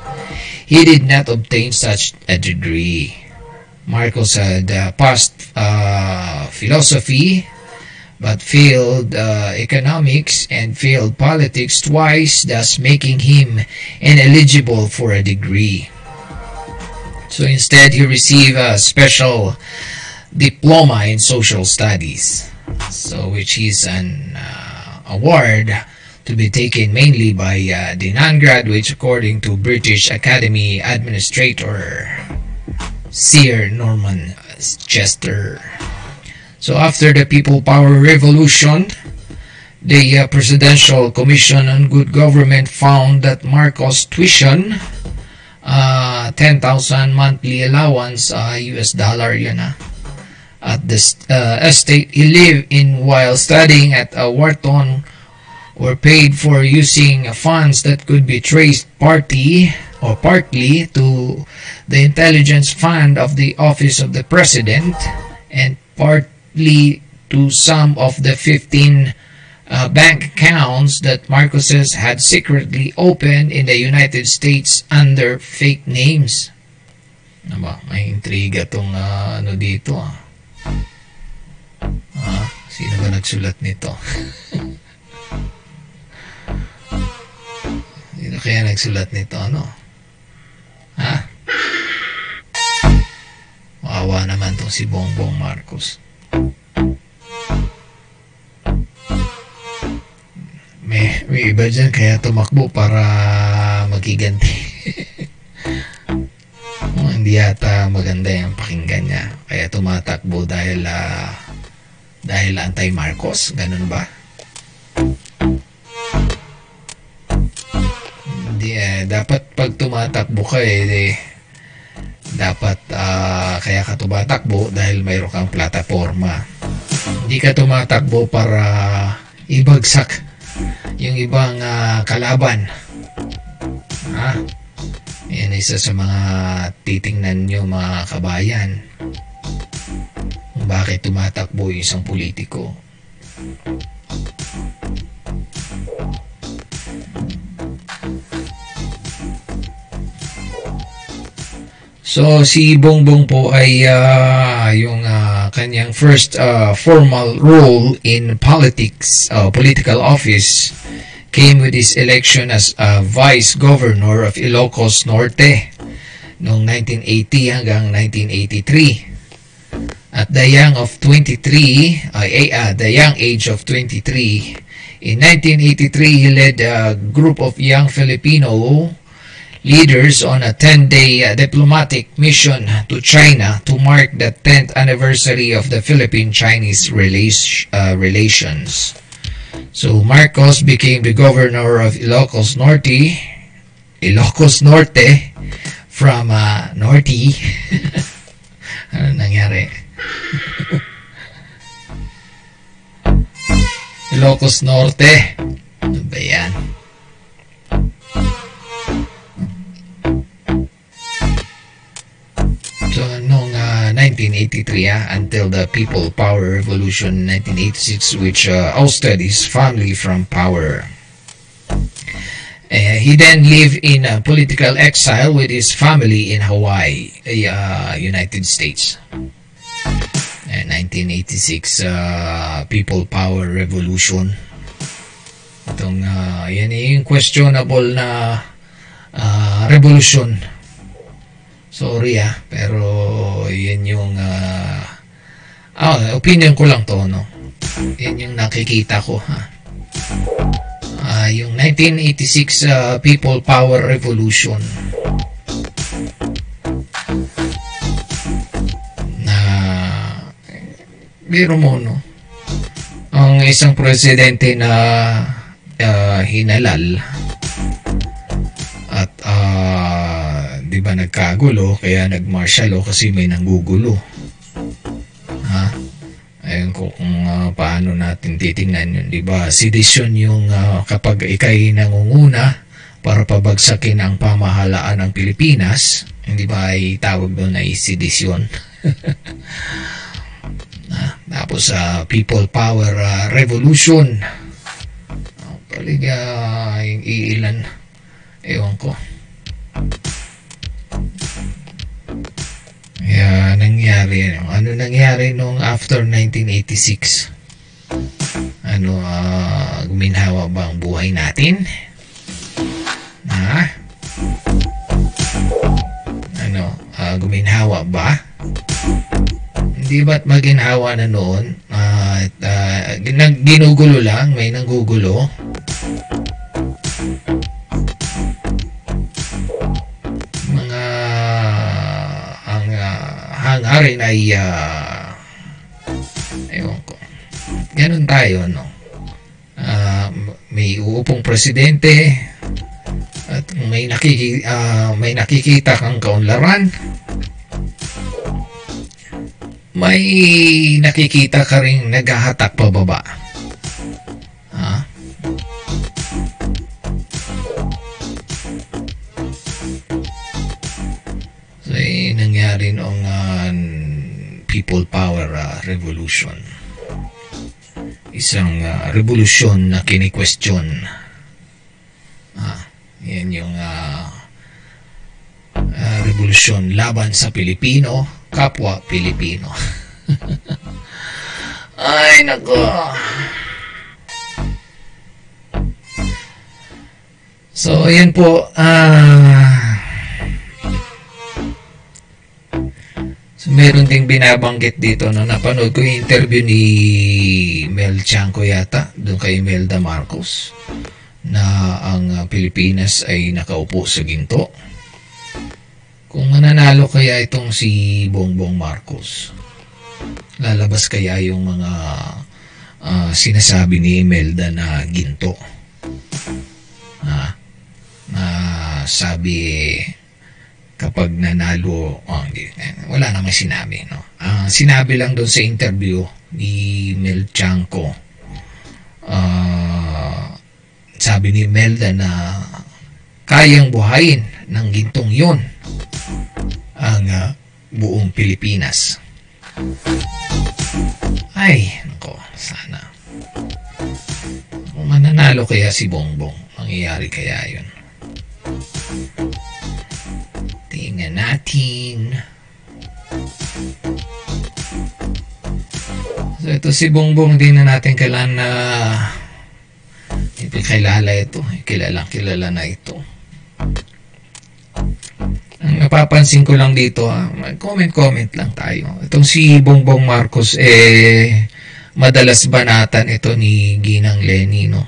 he did not obtain such a degree. Marcos had uh, passed uh, philosophy, but failed uh, economics and failed politics twice, thus making him ineligible for a degree. So instead, he received a special diploma in social studies, so which is an uh, award to be taken mainly by uh, the non-graduates according to British Academy Administrator Sir Norman Chester. So after the People Power Revolution, the uh, Presidential Commission on Good Government found that Marcos' tuition, uh, 10,000 monthly allowance, uh, US dollar yun ah, at the uh, estate he lived in while studying at uh, Wharton were paid for using funds that could be traced party or partly to the intelligence fund of the office of the president and partly to some of the 15 uh, bank accounts that Marcoses had secretly opened in the United States under fake names. Ano ba? May intriga tong uh, ano dito ah. Ah, sino ba nagsulat nito? *laughs* sino kaya nagsulat nito? Ano? Ha? Maawa naman tong si Bongbong Marcos. May, may iba dyan kaya tumakbo para magiganti. *laughs* oh, hindi yata maganda yung pakinggan niya. Kaya tumatakbo dahil ah, dahil anti-Marcos. Ganun ba? Hindi eh. Dapat pag tumatakbo ka eh, eh dapat ah, kaya ka tumatakbo dahil mayroon kang plataforma. Hindi ka tumatakbo para ibagsak yung ibang ah, kalaban. Ha? Yan isa sa mga titingnan nyo mga kabayan. Bakit tumatakbo yung isang politiko. So si Bongbong po ay ah, yung kanyang first ah, formal role in politics, ah, political office came with his election as a vice governor of Ilocos Norte noong 1980 hanggang 1983. At the young of 23, uh, uh, the young age of 23, in 1983 he led a group of young Filipino leaders on a 10-day uh, diplomatic mission to China to mark the 10th anniversary of the Philippine-Chinese uh, relations. So Marcos became the governor of Ilocos Norte, Ilocos Norte, from uh, Norte. *laughs* ano nangyari? *laughs* Ilocos Norte. Ano ba yan? So, noong uh, 1983 ah, until the People Power Revolution 1986 which uh, ousted his family from power. Uh, he then lived in uh, political exile with his family in Hawaii, uh, United States. Uh, 1986 uh, People Power Revolution. Itong, uh, yan yung questionable na uh, revolution Sorry ah, pero yan yung uh, ah, opinion ko lang to, no? Yan yung nakikita ko, ha? Ah, yung 1986 ah, People Power Revolution. Na biro mo no. Ang isang presidente na ah, hinalal at ah, 'di ba nagkagulo kaya nag-martial law kasi may nanggugulo. Ha? Ayun ko kung ah, paano natin titingnan yun, 'di ba? Sedisyon yung ah, kapag ikay nangunguna para pabagsakin ang pamahalaan ng Pilipinas, hindi ba ay tawag doon ay sedisyon? *laughs* Ah, tapos sa People Power ah, Revolution. Oh, yung iilan. Ewan ko. Kaya nangyari, ano, ano nangyari nung after 1986? Ano, ah, guminhawa ba ang buhay natin? Ha? Ano, ah, guminhawa ba? Hindi ba't maginhawa na noon? Ah, at, gin- ginugulo lang, may nanggugulo. Hangarin ay ah, ewan ko. Ganun tayo, no? Ah, may uupong presidente at may nakiki ah, may nakikita kang kaunlaran may nakikita ka rin naghahatak pababa. People Power ah, Revolution. Isang ah, revolusyon na kini-question. Ah, yan yung ah, ah, revolusyon laban sa Pilipino, kapwa Pilipino. *laughs* Ay, nako. So, ayan po. Ah... So, meron ding binabanggit dito no napanood ko yung interview ni Mel Chanco yata doon kay Imelda Marcos na ang ah, Pilipinas ay nakaupo sa ginto. Kung mananalo kaya itong si Bongbong Marcos, lalabas kaya yung mga ah, sinasabi ni Imelda na ginto. Ha? Na sabi kapag nanalo, oh, hindi, wala namang sinabi. No? Ang sinabi lang doon sa interview ni Mel Chanco, ah, sabi ni Melda na kayang buhayin ng gintong yon ang ah, buong Pilipinas. Ay, nako, sana. Kung mananalo kaya si Bongbong, mangyayari kaya yun. Tingnan natin. So ito si Bongbong din na natin kailangan na ipikilala ito. Kilala, kilala na ito. Ang napapansin ko lang dito, comment-comment lang tayo. Itong si Bongbong Marcos, eh, madalas banatan ito ni Ginang Lenny, no?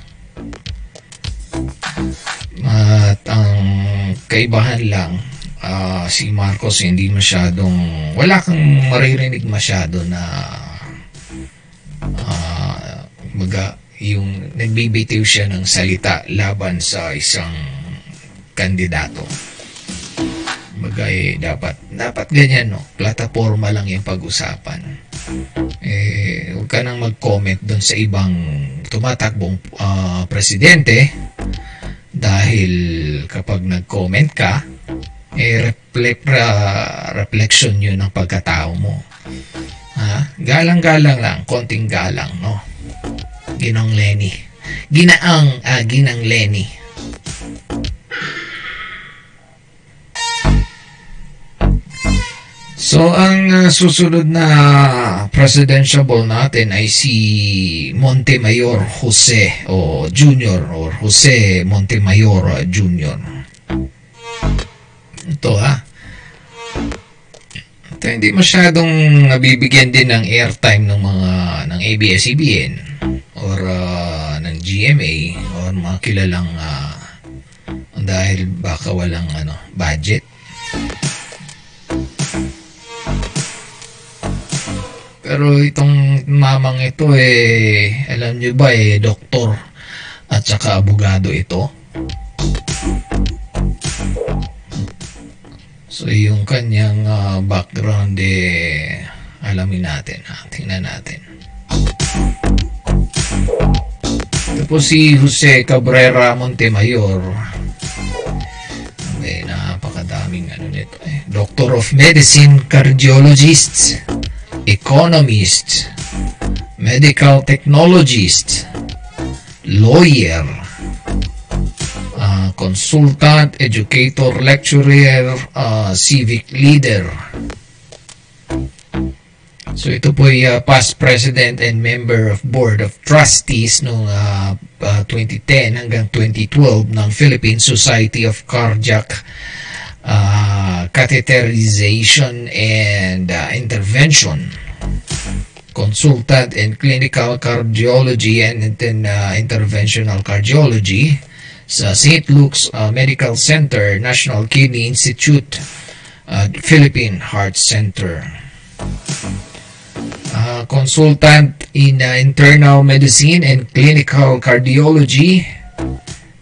At ang kaibahan lang, ah, si Marcos hindi masyadong, wala kang maririnig masyado na ah, maga, yung nagbibitiw siya ng salita laban sa isang kandidato. Bagay, dapat, dapat ganyan, no? Plataforma lang yung pag-usapan. Eh, huwag ka nang mag-comment doon sa ibang tumatakbong ah, presidente dahil kapag nag-comment ka, eh, reflect, ra- reflection yun ng pagkatao mo. Ha? Galang-galang lang, konting galang, no? Ginang Lenny. Ginaang, ah, Ginang Lenny. So, ang ah, susunod na presidential ball natin ay si Montemayor Jose o Junior or Jose Montemayor ah, Junior. Ito ha. Ito hindi masyadong nabibigyan din ng airtime ng mga ng ABS-CBN or ah, ng GMA o mga kilalang ah, dahil baka walang ano budget. Pero itong mamang ito eh, alam niyo ba eh, doktor at saka abogado ito. So yung kanyang ah, background eh, alamin natin ha, tingnan natin. Ito po si Jose Cabrera Montemayor. Okay, napakadaming ano nito eh. Doctor of Medicine, Cardiologist, Economist, Medical Technologist, Lawyer, ah, Consultant, Educator, Lecturer, ah, Civic Leader. So ito po ay uh, past president and member of board of trustees noong uh, uh, 2010 hanggang 2012 ng Philippine Society of Cardiac uh, Catheterization and uh, Intervention. Consultant in clinical cardiology and then uh, interventional cardiology sa St. Luke's uh, Medical Center, National Kidney Institute, uh, Philippine Heart Center uh, consultant in uh, internal medicine and clinical cardiology,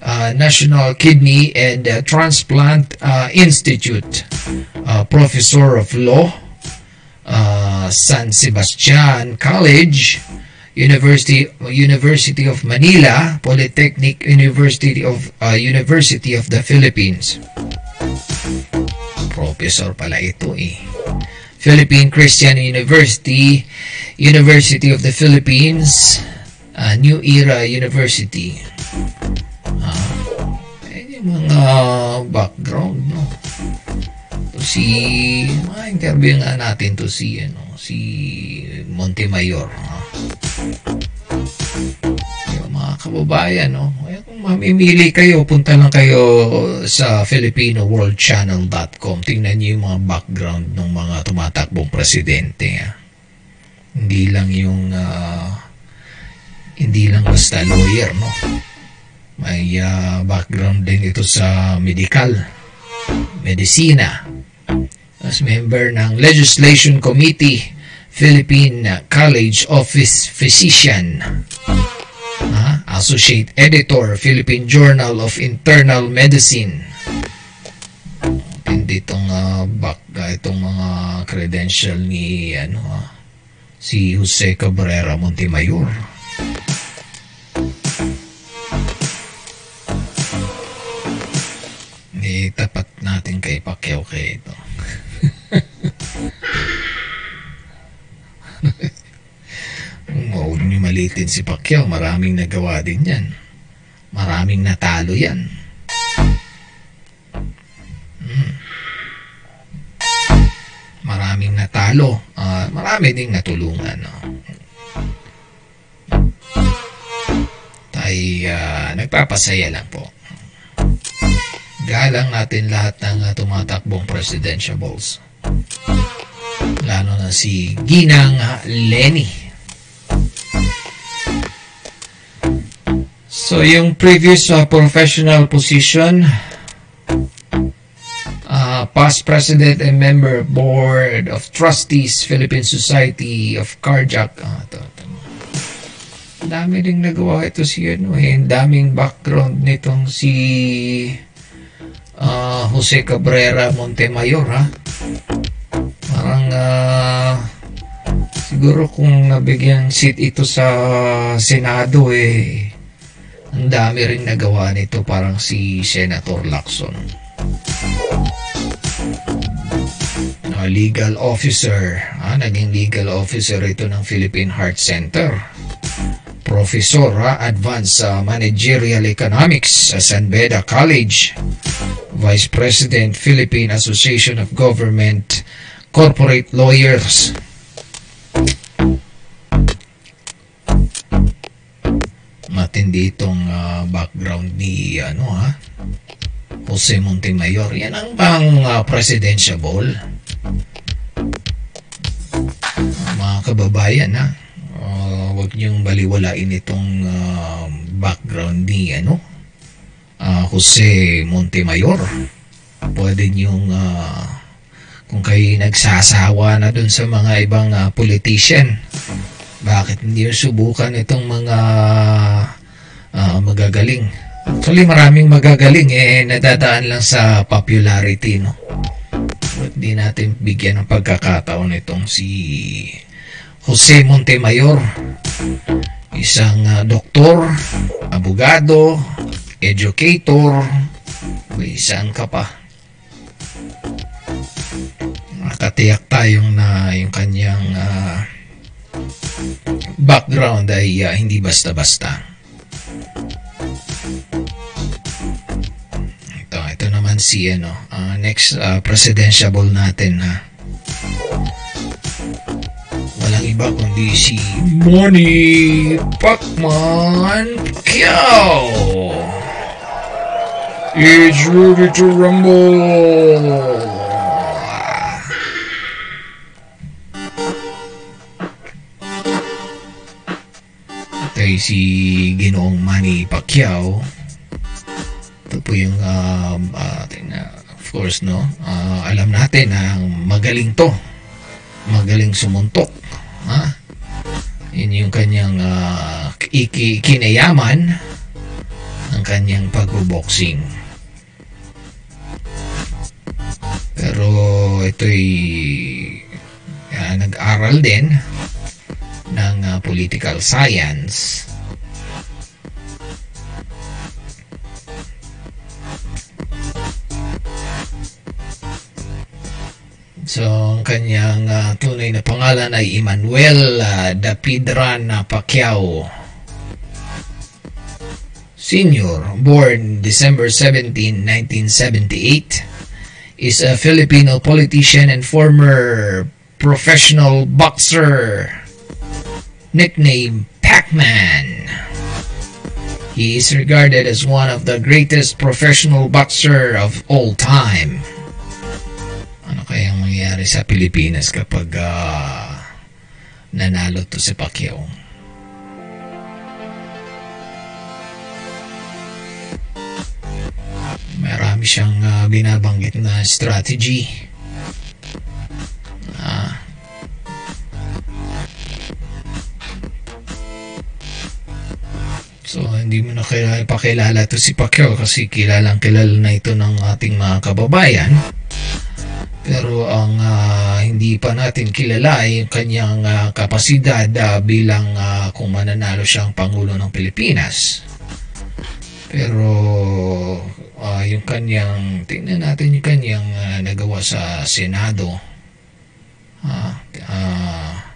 uh, National Kidney and uh, Transplant uh, Institute, uh, professor of law, uh, San Sebastian College, University University of Manila, Polytechnic University of uh, University of the Philippines. Professor pala ito eh. Philippine Christian University, University of the Philippines, uh, New Era University. Uh, yung mga background, no? Si, mga interview nga natin to si, ano, si Montemayor. Ha? Yung mga kababayan, no? Kaya kung mamimili kayo, punta lang kayo sa filipinoworldchannel.com. Tingnan niyo yung mga background ng mga tumatakbong presidente. Ha? Hindi lang yung ah, hindi lang basta lawyer, no? May ah, background din ito sa medical, medisina. As member ng Legislation Committee, Philippine College Office Physician. Ah, Associate Editor, Philippine Journal of Internal Medicine. Hindi itong ah, back, ah, itong mga credential ni ano ah, si Jose Cabrera Montemayor. Itapat natin kay Pacquiao kay ito. Huwag niyo malitin si Pacquiao. Maraming nagawa din yan. Maraming natalo yan. Hmm. Maraming natalo. Ah, marami ding natulungan. No? Tayo ah, nagpapasaya lang po. Galang natin lahat ng ah, tumatakbong presidential balls. Lalo na si Ginang Lenny. So, yung previous uh, professional position, uh, past president and member board of trustees, Philippine Society of Cardiac. Ah, ito, ito. Dami rin nagawa ito si ano eh. Daming background nitong si uh, Jose Cabrera Montemayor ha. Parang ah, siguro kung nabigyan seat ito sa Senado eh ang dami rin nagawa nito parang si Senator Lacson. Uh, legal officer. Ah, naging legal officer ito ng Philippine Heart Center. Professor, ah, advanced sa managerial economics sa San Beda College. Vice President, Philippine Association of Government Corporate Lawyers. Matindi itong ah, background ni ano ha Jose Montemayor. Yan ang bang ah, presidential ball. Mga kababayan ha. Ah, huwag niyong baliwalain itong ah, background ni ano ah, Jose Montemayor. Pwede niyong ah, kung kayo nagsasawa na dun sa mga ibang ah, politician, bakit hindi nyo subukan itong mga ah, magagaling? Actually, maraming magagaling eh, nadadaan lang sa popularity, no? Ba't di natin bigyan ng pagkakataon itong si Jose Montemayor? Isang ah, doktor, abogado, educator, may isang ka pa. Nakatiyak tayong na yung kanyang ah, background ay ah, hindi basta-basta. Ito, ito naman si ano, ah, next ah, presidential natin na walang iba kundi si Money Pacman Pacquiao. It's ready to rumble. Ito ay si Ginoong Manny Pacquiao. Ito po yung, um, ah, tingnan, of course, no? Ah, alam natin na magaling to. Magaling sumuntok. Ha? Yun yung kanyang iki, kinayaman ng kanyang pagbo-boxing. Pero ito'y ah, nag-aral din ng ah, political science. So, ang kanyang ah, tunay na pangalan ay Emmanuel uh, Dapidran Pacquiao. Senior, born December 17, 1978, is a Filipino politician and former professional boxer, nicknamed Pac-Man. He is regarded as one of the greatest professional boxer of all time. Ano kayang mangyayari sa Pilipinas kapag ah, nanalo to si Pacquiao? Marami siyang ah, binabanggit na strategy. Ah. So, hindi mo na kailangan ipakilala to si Pacquiao kasi kilalang kilala na ito ng ating mga kababayan. Pero ang ah, hindi pa natin kilala ay yung kanyang ah, kapasidad ah, bilang ah, kung mananalo siyang Pangulo ng Pilipinas. Pero ah, yung kanyang, tingnan natin yung kanyang ah, nagawa sa Senado. Ah, ah,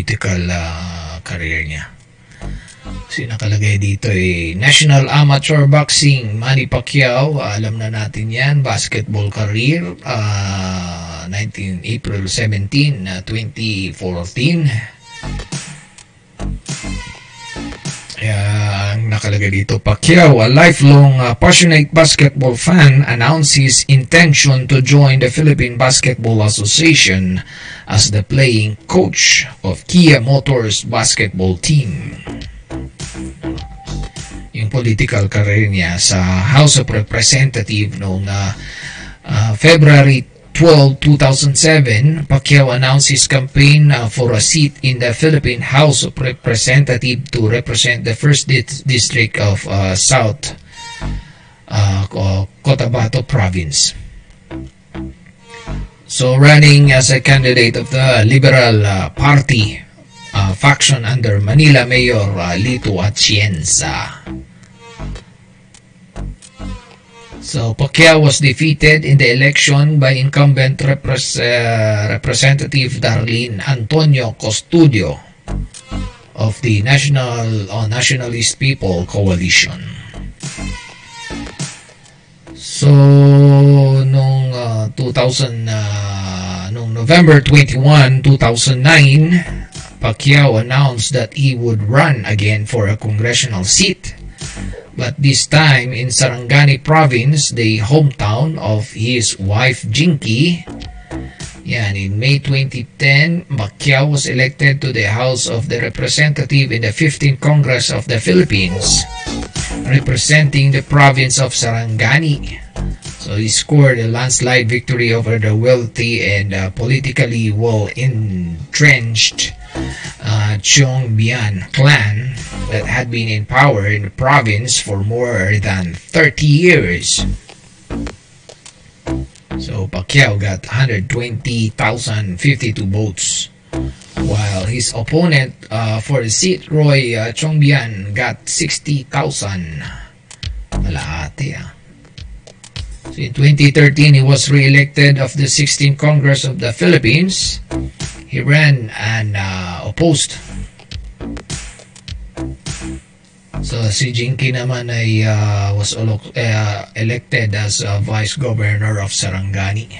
political ah, career niya. Kasi nakalagay dito eh, National Amateur Boxing, Manny Pacquiao, alam na natin yan, basketball career, ah, 19, April 17, ah, 2014. Yan, nakalagay dito, Pacquiao, a lifelong uh, passionate basketball fan, announced his intention to join the Philippine Basketball Association as the playing coach of Kia Motors basketball team. Yung political career niya sa House of Representative noong uh, uh, February 12, 2007, Pacquiao announced his campaign uh, for a seat in the Philippine House of Representative to represent the first di- district of uh, South uh, Cotabato Province. So, running as a candidate of the Liberal uh, Party uh, faction under Manila Mayor Lito Atienza. So, Pacquiao was defeated in the election by incumbent repres- uh, Representative Darlene Antonio Costudio of the National uh, Nationalist People Coalition. So, nung uh, 2000, uh, nung November 21, 2009, Pacquiao announced that he would run again for a congressional seat but this time in Sarangani province, the hometown of his wife Jinky. Yan, in May 2010, Pacquiao was elected to the House of the Representative in the 15th Congress of the Philippines, representing the province of Sarangani. So he scored a landslide victory over the wealthy and uh, politically well entrenched uh, Chongbian clan that had been in power in the province for more than 30 years. So Pacquiao got 120,052 votes, while his opponent uh, for the seat, Roy uh, Chongbian, got 60,000. Malate ah. So in 2013, he was re-elected of the 16th Congress of the Philippines. He ran and uh, opposed. So si Jinky naman ay uh, was uh, elected as uh, Vice Governor of Sarangani.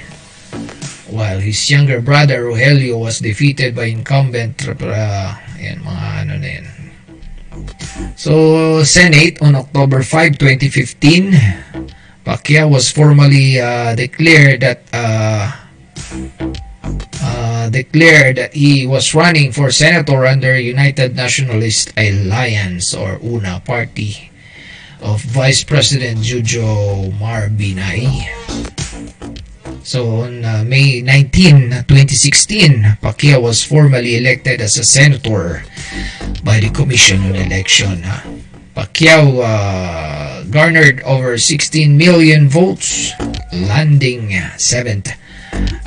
While his younger brother Rogelio was defeated by incumbent uh, yan, mga ano na yan. So Senate on October 5, 2015 Pacquiao was formally uh, declared that uh, uh, declared that he was running for senator under United Nationalist Alliance or UNA party of Vice President Jojo Marbinay. So on uh, May 19, 2016, Pacquiao was formally elected as a senator by the Commission on Election. Pacquiao uh, garnered over 16 million votes, landing seventh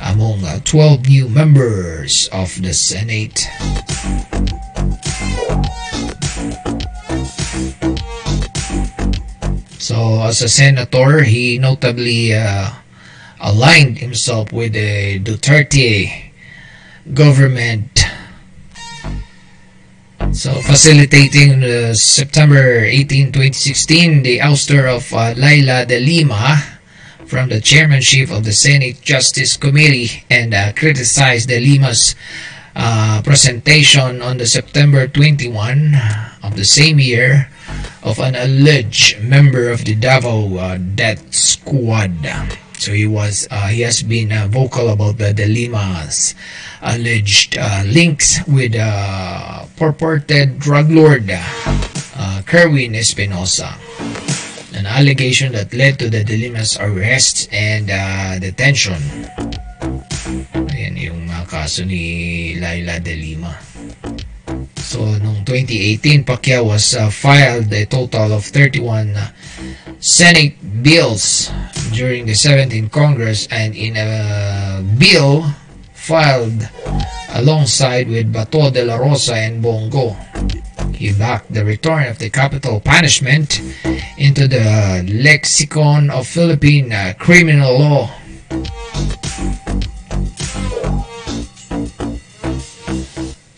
among uh, 12 new members of the Senate. So, as a senator, he notably uh, aligned himself with the Duterte government. So, facilitating uh, September 18, 2016, the ouster of uh, Laila de Lima from the chairmanship of the Senate Justice Committee and uh, criticized the Lima's uh, presentation on the September 21 of the same year of an alleged member of the Davao uh, Death Squad. So he was uh, he has been uh, vocal about the De Lima's alleged uh, links with purported drug lord Kerwin Espinosa. An allegation that led to the De Lima's arrest and uh, detention. Ayan yung uh, kaso ni Laila De. So, noong 2018, Pacquiao was uh, filed a total of 31 uh, Senate bills during the 17th Congress and in a bill filed alongside with Bato de la Rosa and Bongo. He backed the return of the capital punishment into the lexicon of Philippine uh, criminal law.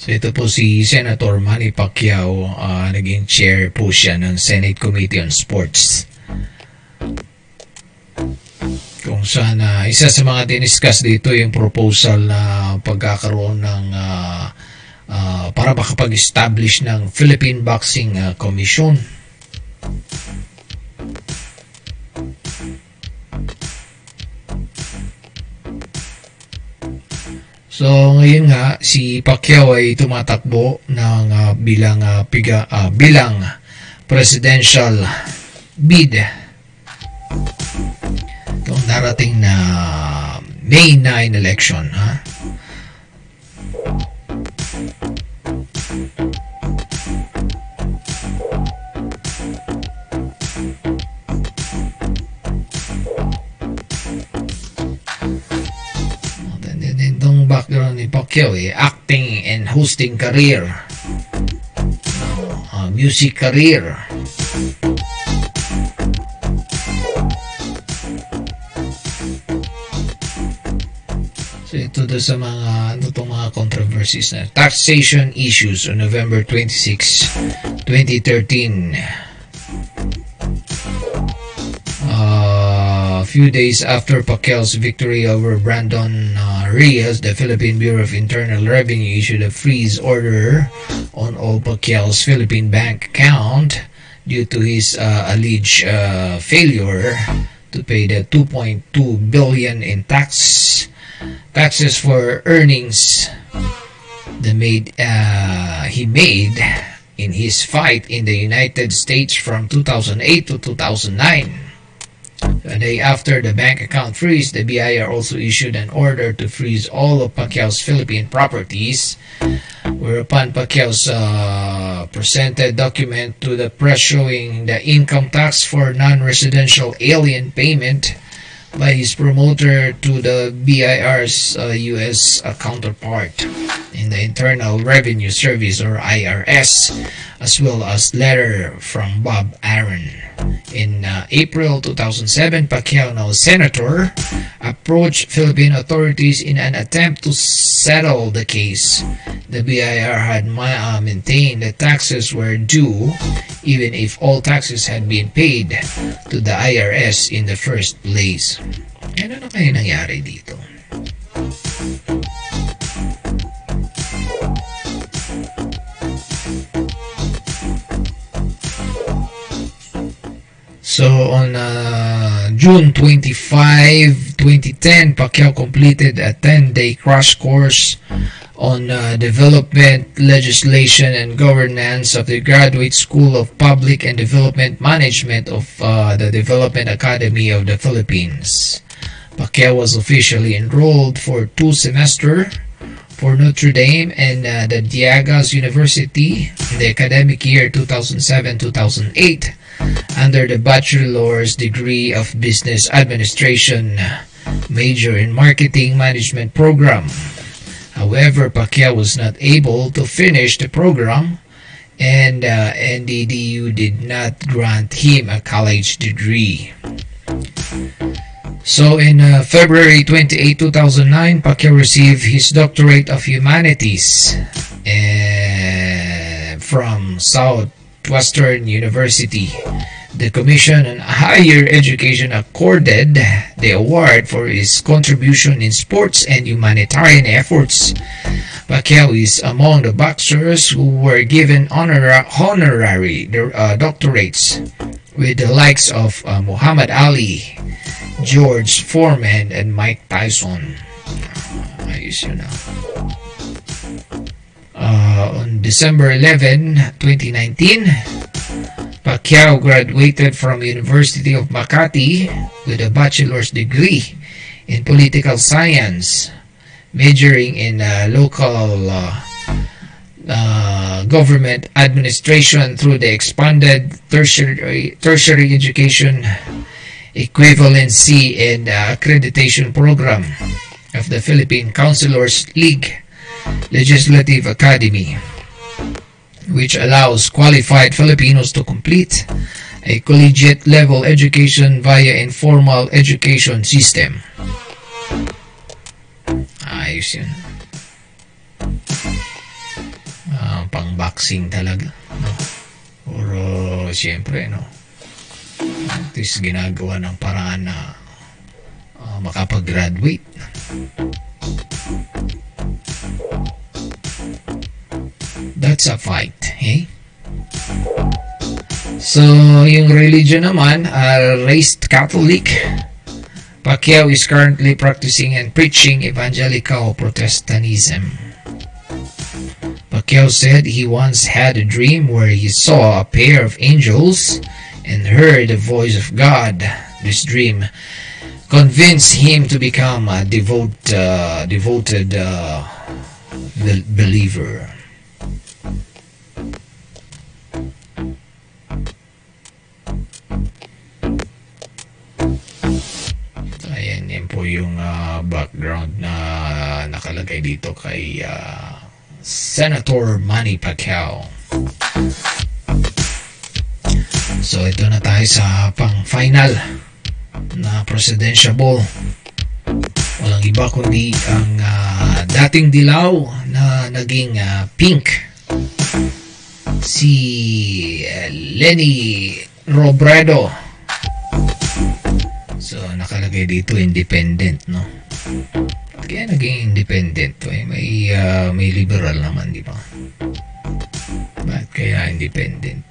So ito po si Senator Manny Pacquiao, uh, naging chair po siya ng Senate Committee on Sports. Kung saan uh, isa sa mga diniscuss dito yung proposal na pagkakaroon ng uh, uh, para makapag-establish ng Philippine Boxing uh, Commission. So ngayon nga si Pacquiao ay tumatakbo ng uh, bilang uh, piga uh, bilang presidential bid. Itong darating na May 9 election, ha? Itong background ni Pacquiao eh, acting and hosting career. Uh, music career. Ito do sa mga ano mga controversies na taxation issues on November 26, 2013. Uh, a few days after Pacquiao's victory over Brandon uh, Reyes, the Philippine Bureau of Internal Revenue issued a freeze order on all Pacquiao's Philippine bank account due to his uh, alleged uh, failure to pay the 2.2 billion in tax taxes for earnings the made uh, he made in his fight in the United States from 2008 to 2009. A day after the bank account freeze, the BIR also issued an order to freeze all of Pacquiao's Philippine properties, whereupon Pacquiao's uh, presented document to the press showing the income tax for non-residential alien payment by his promoter to the BIR's uh, U.S. Uh, counterpart in the Internal Revenue Service or IRS, as well as letter from Bob Aaron. In uh, April 2007, Pacquiao, now senator, approached Philippine authorities in an attempt to settle the case. The BIR had uh, maintained that taxes were due even if all taxes had been paid to the IRS in the first place. Ano na kaya nangyari dito? So on uh, June 25, 2010, Pacquiao completed a 10-day crash course on uh, development, legislation, and governance of the Graduate School of Public and Development Management of uh, the Development Academy of the Philippines. Pacquiao was officially enrolled for two semester for Notre Dame and uh, the Diagas University in the academic year 2007-2008 under the bachelor's degree of business administration major in marketing management program. However, Pacquiao was not able to finish the program and uh, NDDU did not grant him a college degree. So in uh, February 28, 2009, Pacquiao received his Doctorate of Humanities uh, from Southwestern University. The Commission on Higher Education accorded the award for his contribution in sports and humanitarian efforts. Pacquiao is among the boxers who were given honora honorary uh, doctorates with the likes of uh, Muhammad Ali, George Foreman, and Mike Tyson. Ayos yun na. Uh, on December 11, 2019, Pacquiao graduated from University of Makati with a bachelor's degree in political science, majoring in uh, local uh, uh, government administration through the expanded tertiary, tertiary education equivalency and uh, accreditation program of the Philippine Counselors League Legislative Academy which allows qualified Filipinos to complete a collegiate level education via informal education system. Ayos yun. Uh, pang-boxing talaga. No? Pero, siyempre, no? At ginagawa ng paraan na uh, makapag-graduate. That's a fight, eh? So, yung religion naman, uh, raised Catholic. Pacquiao is currently practicing and preaching evangelical Protestantism. Pacquiao said he once had a dream where he saw a pair of angels and heard the voice of God. This dream convinced him to become a devote, uh, devoted uh, believer. Ayan, yan po yung uh, background na nakalagay dito kay uh, Senator Manny Pacquiao. So ito na tayo sa pang-final na presidential ball. Walang iba kundi ang uh, dating dilaw na naging uh, pink si uh, Lenny Robredo. So nakalagay dito independent no. Kaya naging independent to eh. May, uh, may liberal naman, di ba? Bakit kaya independent?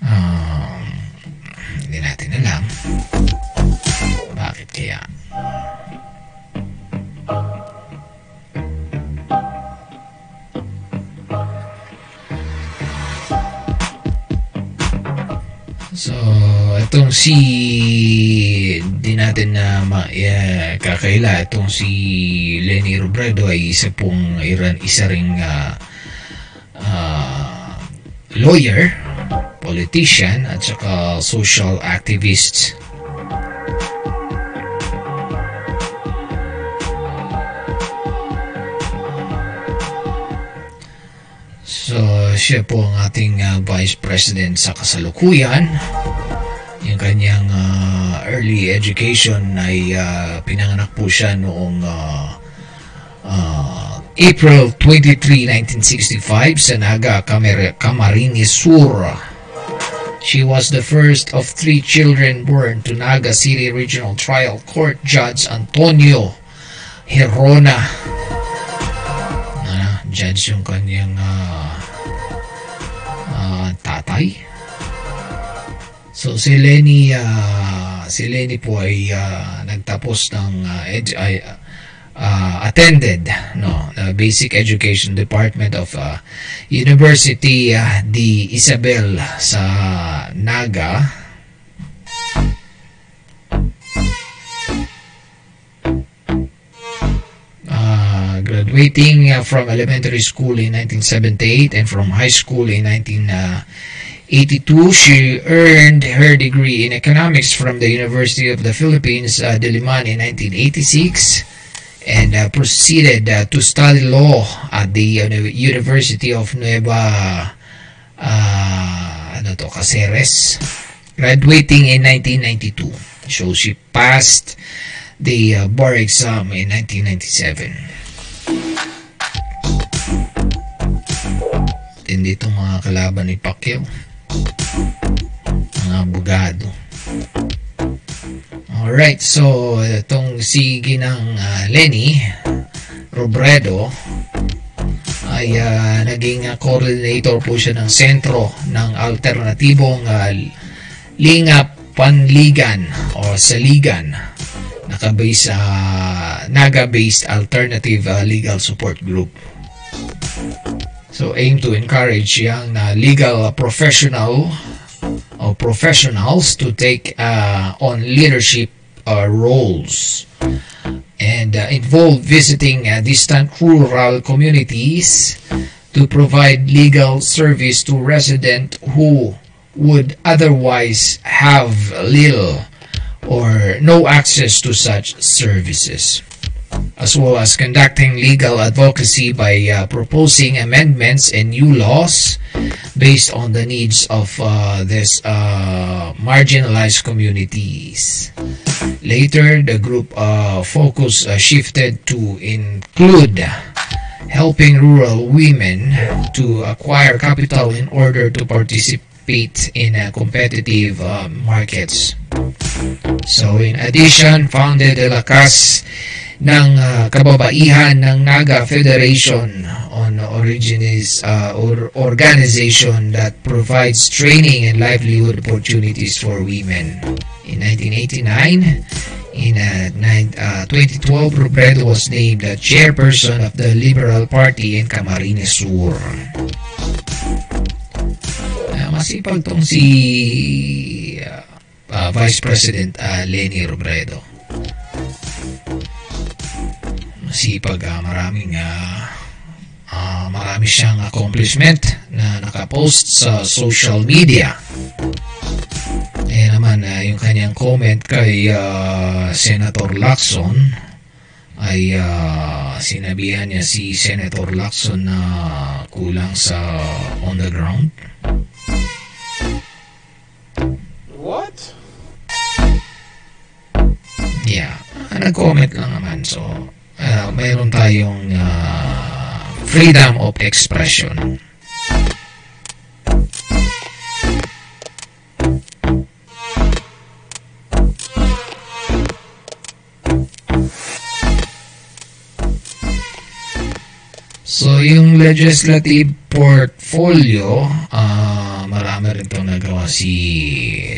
Um, hindi natin alam. Bakit kaya? So, itong si di natin na ma, uh, kakaila itong si Lenny Robredo ay isa pong iran isa ring uh, uh, lawyer, politician at saka social activist. So, siya po ang ating ah, Vice President sa kasalukuyan. Yung kanyang ah, early education ay ah, pinanganak po siya noong ah, ah, April 23, 1965 sa Naga, Camarines Sur. She was the first of three children born to Naga City Regional Trial Court Judge Antonio Herona. Ah, judge yung kanyang ah, ah, tatay. So si Lenny ah, si Lenny po ay ah, nagtapos ng ah, ed- ay, ah, attended no the basic education department of ah, University di Isabel sa Naga. Uh, graduating uh, from elementary school in 1978 and from high school in 1982. She earned her degree in economics from the University of the Philippines, uh, Diliman in 1986 and uh, proceeded uh, to study law at the Uni- University of Nueva uh, ano to, Caceres, graduating in 1992. So she passed the uh, bar exam in 1997. Hindi itong mga kalaban ni Pacquiao. Mga abogado. Alright, so itong si Ginang uh, Lenny Robredo ay uh, naging uh, coordinator po siya ng sentro ng alternatibong uh, Lingap Panligan o Saligan nakabase sa Naga-based alternative uh, legal support group. So aim to encourage young uh, legal professional or professionals to take uh, on leadership uh, roles and uh, involve visiting uh, distant rural communities to provide legal service to residents who would otherwise have little or no access to such services as well as conducting legal advocacy by uh, proposing amendments and new laws based on the needs of uh, this uh, marginalized communities. Later, the group uh, focus uh, shifted to include helping rural women to acquire capital in order to participate in uh, competitive uh, markets. So in addition, founded the Lakas ng uh, kababaihan ng Naga Federation on origines uh, or organization that provides training and livelihood opportunities for women. In 1989, in uh, nine, uh, 2012, Robredo was named the chairperson of the Liberal Party in Camarines Sur. Uh, masipag tong si uh, uh, Vice President uh, Leni Robredo. Masipag, uh, maraming uh, uh, marami siyang accomplishment na nakapost sa social media. Eh naman, uh, yung kanyang comment kay uh, Senator Lacson ay uh, sinabihan niya si Senator Lacson na kulang sa on the ground.
What?
Yeah, ah, nag-comment lang naman. So, uh, mayroon tayong uh, freedom of expression. So, yung legislative portfolio, ah marami rin itong nagawa si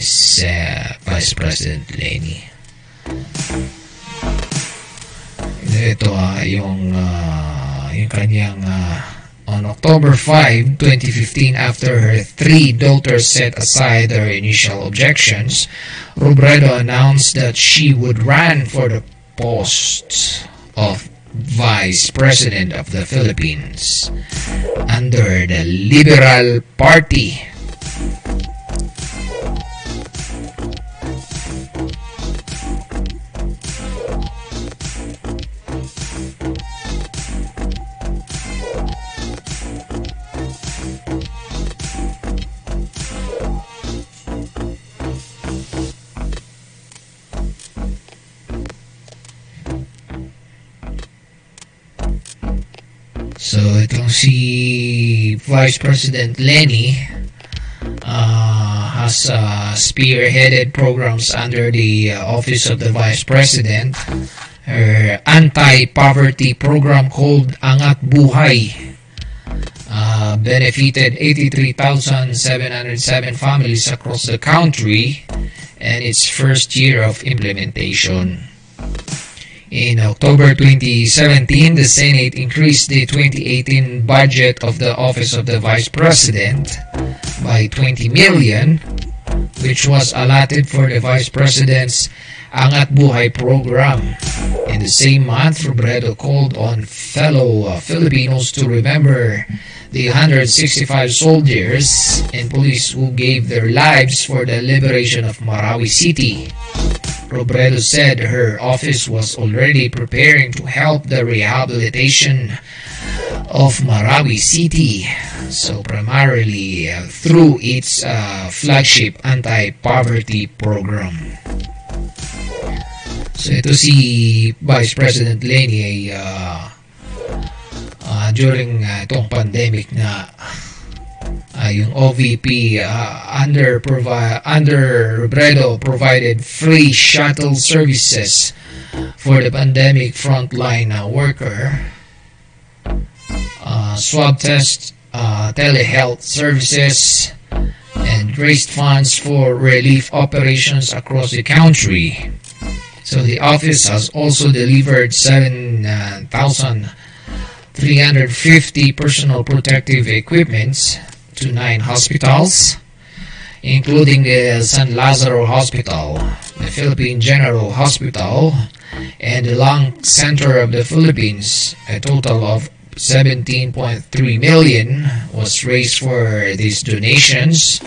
sa Vice President Lenny. Ito yung, ah, yung kanyang ah, on October 5, 2015, after her three daughters set aside their initial objections, Robredo announced that she would run for the post of Vice President of the Philippines under the Liberal Party. Si Vice President Lenny uh, has uh, spearheaded programs under the uh, Office of the Vice President. Her anti-poverty program called Angat Buhay uh, benefited 83,707 families across the country and its first year of implementation. In October 2017, the Senate increased the 2018 budget of the Office of the Vice President by 20 million, which was allotted for the Vice President's Angat Buhay program. In the same month, Robredo called on fellow uh, Filipinos to remember the 165 soldiers and police who gave their lives for the liberation of Marawi City. Robredo said her office was already preparing to help the rehabilitation of Marawi City. So primarily uh, through its uh, flagship anti-poverty program. So ito si Vice President Lenny ay uh, uh, during uh, itong pandemic na uh, yung OVP uh, under provi- under Robredo provided free shuttle services for the pandemic frontline uh, worker. Uh, swab test uh, telehealth services and raised funds for relief operations across the country. So the office has also delivered 7,350 personal protective equipments to nine hospitals, including the San Lazaro Hospital, the Philippine General Hospital, and the Lung Center of the Philippines. A total of 17.3 million was raised for these donations,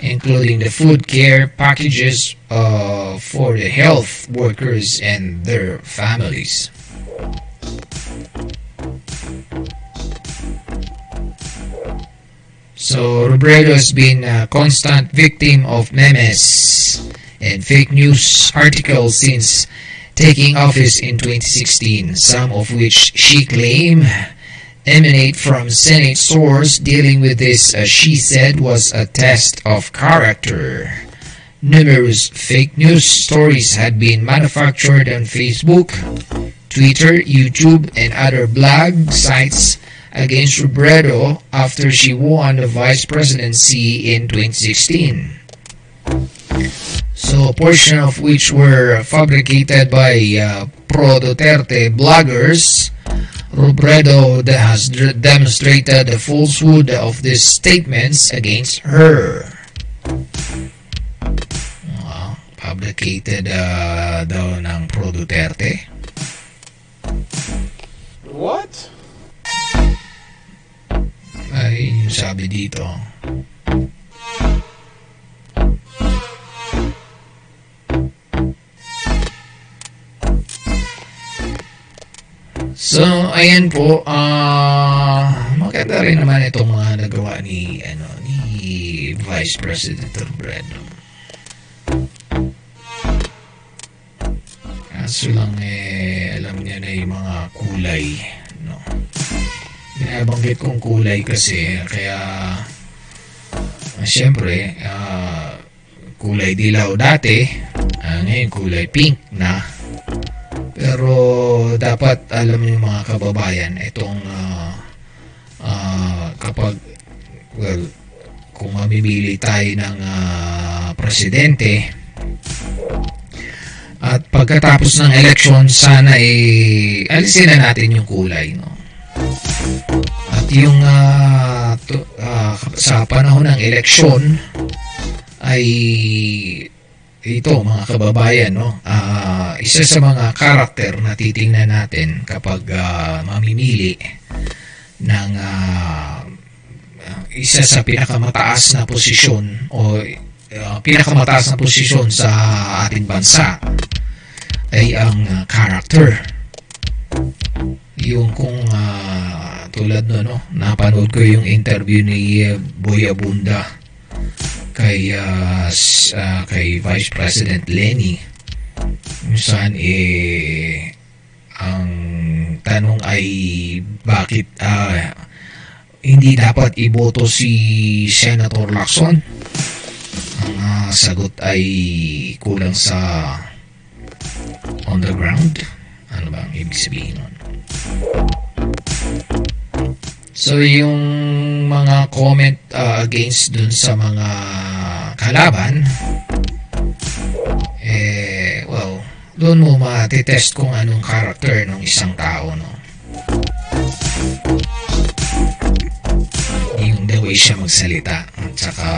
including the food care packages uh, for the health workers and their families. So Robredo has been a constant victim of memes and fake news articles since taking office in 2016, some of which she claimed emanate from Senate source dealing with this, as she said, was a test of character. Numerous fake news stories had been manufactured on Facebook, Twitter, YouTube, and other blog sites against Robredo after she won the vice presidency in 2016. So, a portion of which were fabricated by uh, pro Duterte bloggers. Robredo has demonstrated the falsehood of these statements against her. Uh, fabricated uh, daw ng pro Duterte.
What?
Ay, sabi dito. So, ayan po, ah maganda rin naman itong mga nagawa ni, ano, ni Vice President Robredo. Kaso lang, eh, alam niya na yung mga kulay, no? Binabanggit kong kulay kasi, kaya, ah, siyempre, ah, kulay dilaw dati, ah, ngayon kulay pink na. Pero dapat alam niyo mga kababayan, itong ah, ah, kapag well, kung mamimili tayo ng ah, presidente at pagkatapos ng election sana eh alisin na natin yung kulay no at yung ah, to- ah, sa panahon ng eleksyon ay ito mga kababayan no ah, isa sa mga karakter na titingnan natin kapag ah, mamimili ng ah, isa sa pinakamataas na posisyon o uh, pinakamataas na posisyon sa ating bansa ay ang uh, character. Yung kung uh, tulad no, no, napanood ko yung interview ni uh, Boy Abunda kay uh, uh, kay Vice President Lenny saan eh ang tanong ay bakit ah, hindi dapat iboto si Senator Lacson? Ang ah, sagot ay kulang sa on the ground. Ano ba ang ibig sabihin nun? So yung mga comment ah, against dun sa mga kalaban, eh, well, doon mo matitest kung anong character ng isang tao, no? yung the way siya magsalita at saka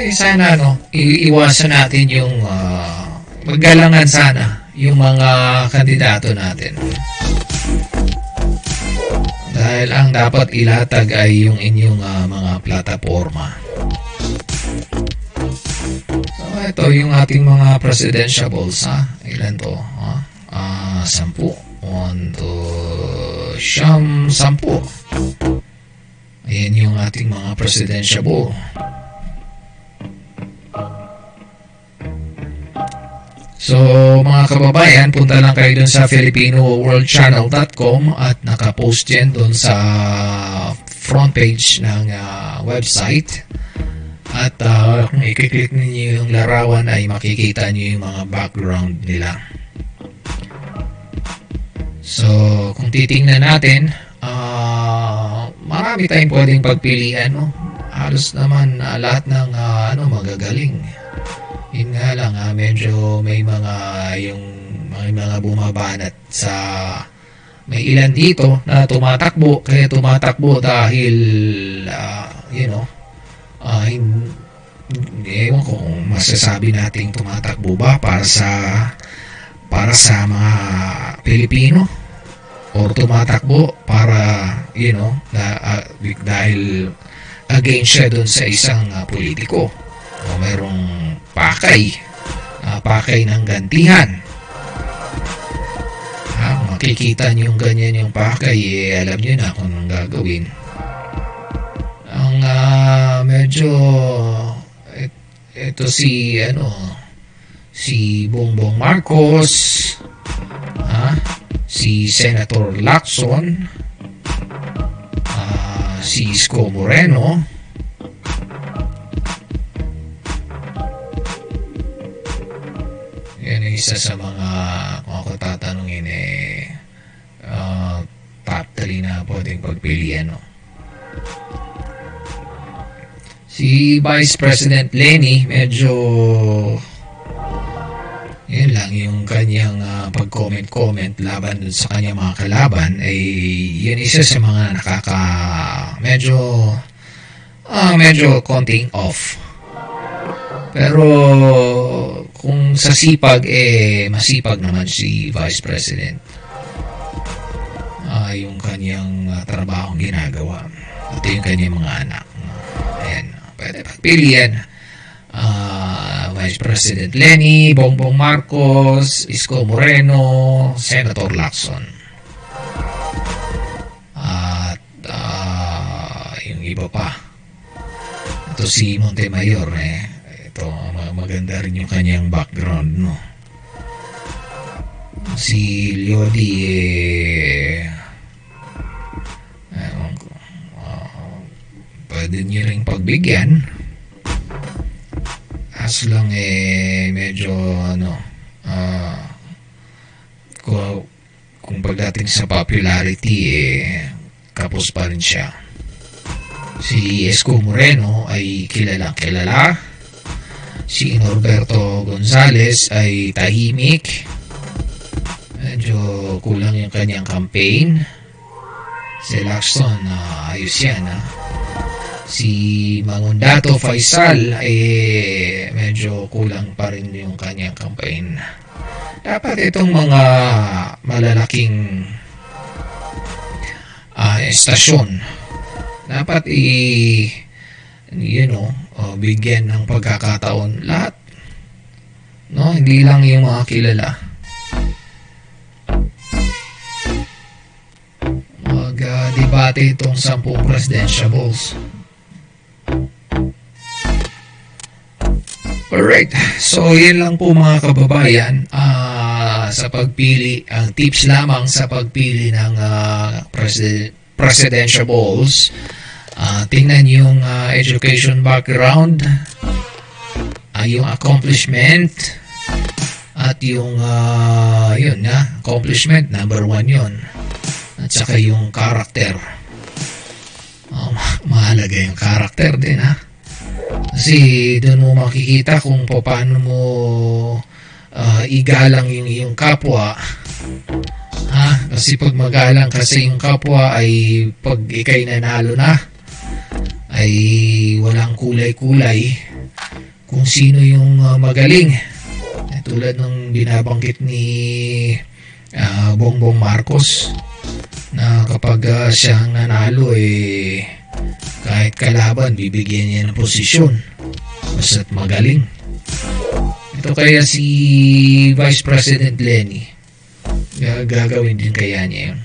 eh, sana no i- iwasan natin yung ah, maggalangan sana yung mga kandidato natin dahil ang dapat ilatag ay yung inyong ah, mga plataforma so ito yung ating mga presidentiables ha? Ilan to ha? Ah, sampu. One two siyam sampu. Ayan yung ating mga presidentiable. So, mga kababayan, punta lang kayo dun sa filipinoworldchannel.com at nakapost yan dun sa front page ng ah, website. At ah, kung i-click ninyo yung larawan ay makikita nyo yung mga background nila. So, kung titingnan natin, ah marami tayong pwedeng pagpilian, no? Halos naman ah, lahat ng ah, ano magagaling. Yun nga lang, ah, medyo may mga yung may mga bumabanat sa may ilan dito na tumatakbo kaya tumatakbo dahil ah, you know ah, hin- ewan ko kung masasabi nating tumatakbo ba para sa para sa mga Pilipino or tumatakbo para you know na, ah, dahil against siya doon sa isang ah, politiko. O mayroong pakay. Ah, pakay ng gantihan. Ha, makikita niyo yung ganyan yung pakay eh, alam niyo na kung anong gagawin. Ang ah, medyo et, ito si ano si Bongbong Marcos ha si Senator Lacson, ah, si Isko Moreno, yan ang isa sa mga, kung ako tatanungin eh, ah, top 3 na pwedeng pagpilian. No? Si Vice President Lenny, medyo yun lang yung kanyang ah, pag-comment-comment laban sa kanyang mga kalaban ay yun isa sa mga nakaka medyo ah, medyo konting off pero kung sa sipag eh masipag naman si Vice President ah, yung kanyang ah, trabahong ginagawa ito yung kanyang mga anak ayan pwede pagpilian ah, Vice President Lenny, Bongbong Marcos, Isko Moreno, Senator Lacson. At ah, yung iba pa. Ito si Montemayor eh. Ito maganda rin yung kanyang background no. Si Liodi eh ewan ko. Ah, pwede niyo ring pagbigyan as lang eh medyo ano ah kung, kung pagdating sa popularity eh kapos pa rin siya Si Esco Moreno ay kilala kilala. Si Norberto Gonzales ay tahimik. Medyo kulang yung kanyang campaign. Si Lacson, uh, ayos yan. ah. Si Mangundato Faisal ay medyo kulang pa rin yung kanyang campaign. Dapat itong mga malalaking ah, estasyon dapat i you know, uh, bigyan ng pagkakataon lahat. No, hindi lang yung mga kilala. Mag-debate itong sampung presidentiables. Alright, so yan lang po mga kababayan ah, sa pagpili, ang tips lamang sa pagpili ng ah, president, presidential balls. Ah, tingnan yung ah, education background, ah, yung accomplishment, at yung ah, yun na, accomplishment, number one yun. At saka yung character. Oh, ma- mahalaga yung character din ha. Kasi doon mo makikita kung paano mo ah, igalang yung iyong kapwa. Ha? Kasi pag magalang kasi yung kapwa ay pag ikay nanalo na, ay walang kulay-kulay kung sino yung ah, magaling. Eh, Tulad ng binabanggit ni ah, Bongbong Marcos na kapag ah, siyang nanalo eh kahit kalaban bibigyan niya ng posisyon basta't magaling ito kaya si Vice President Lenny ga- gagawin din kaya niya yun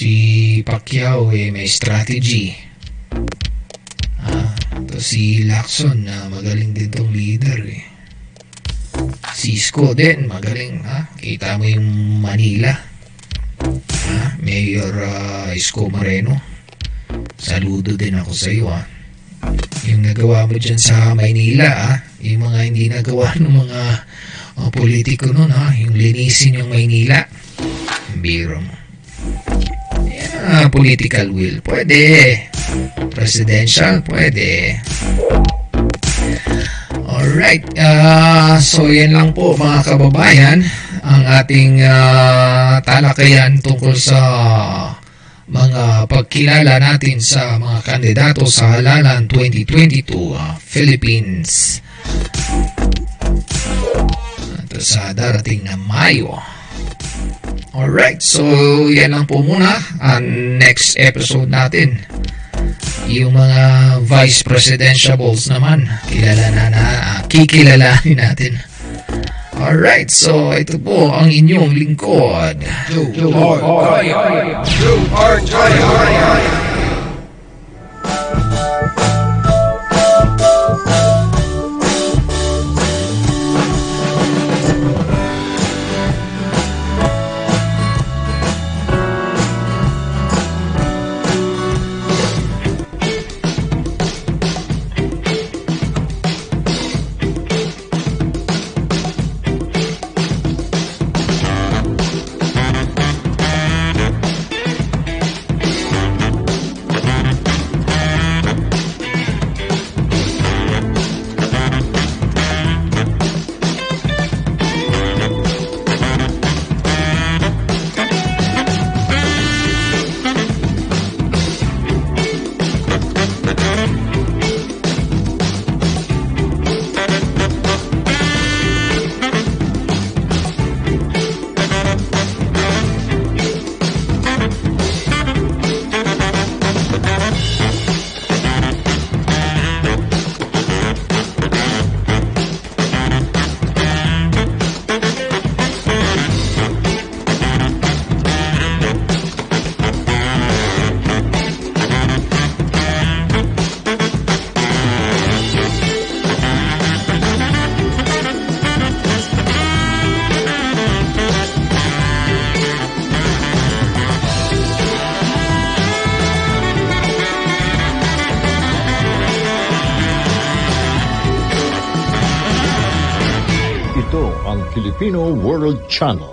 si Pacquiao eh may strategy ah, ito si Lacson na magaling din tong leader eh Cisco din, magaling ha. Kita mo yung Manila. Ha? Mayor uh, Isko Moreno. Saludo din ako sa iyo ha. Yung nagawa mo dyan sa Maynila ha. Yung mga hindi nagawa *laughs* ng mga uh, politiko nun ha. Yung linisin yung Maynila. Biro mo. Ah, political will. Pwede. Presidential, pwede. Alright, ah, so yan lang po mga kababayan ang ating ah, talakayan tungkol sa mga pagkilala natin sa mga kandidato sa halalan 2022 ah, Philippines Ito sa darating na Mayo. Alright, so yan lang po muna ang next episode natin yung mga vice presidentiables naman kilala na na kikilalanin natin alright so ito po ang inyong lingkod
You are Jaya. You are Jaya.
Ito ang Filipino World Channel